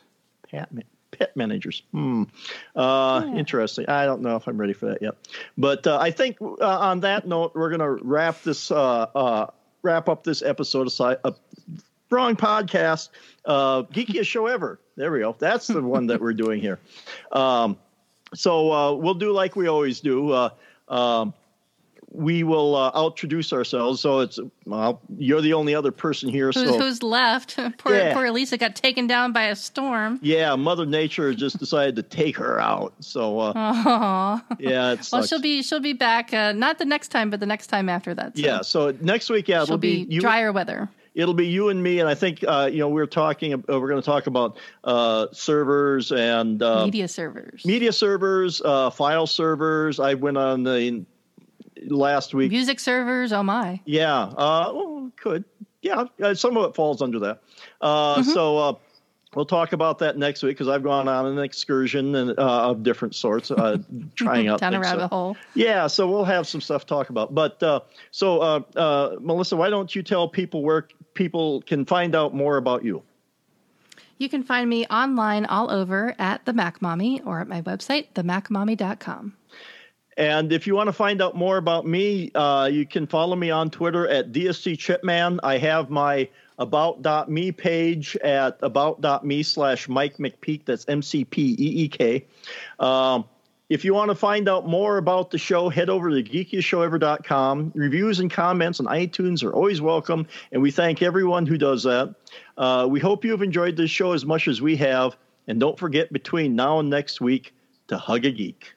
Pet, pet managers. Hmm. Uh, yeah. Interesting. I don't know if I'm ready for that yet. But uh, I think uh, on that note, we're going to wrap this uh, uh, wrap up this episode aside. A wrong podcast. geekiest show ever. There we go. That's the one that we're doing here. Um, so we'll do like we always do. Um, we will uh, introduce ourselves. So it's well, you're the only other person here. Who's, so who's left? poor, yeah. poor Elisa got taken down by a storm. Yeah, Mother Nature just decided to take her out. So uh, yeah, well, she'll be she'll be back. Uh, not the next time, but the next time after that. So. Yeah. So next week, yeah, it'll be, be you, drier weather. It'll be you and me, and I think uh, you know we're talking. Uh, we're going to talk about uh, servers and media servers, media servers, file servers. I went on the last week. Music servers, oh my. Yeah, uh, well, could. Yeah, uh, some of it falls under that. Uh, mm-hmm. So uh, we'll talk about that next week because I've gone on an excursion and, uh, of different sorts, uh, trying out down things, a rabbit so. hole. Yeah, so we'll have some stuff to talk about. But uh, so, uh, uh, Melissa, why don't you tell people where people can find out more about you? You can find me online all over at the Mac Mommy or at my website, themacmommy.com. And if you want to find out more about me, uh, you can follow me on Twitter at DSC Chipman. I have my about.me page at about.me slash Mike McPeek. That's M C P E E K. Um, If you want to find out more about the show, head over to geekiestshowever.com. Reviews and comments on iTunes are always welcome, and we thank everyone who does that. Uh, we hope you've enjoyed this show as much as we have, and don't forget between now and next week to hug a geek.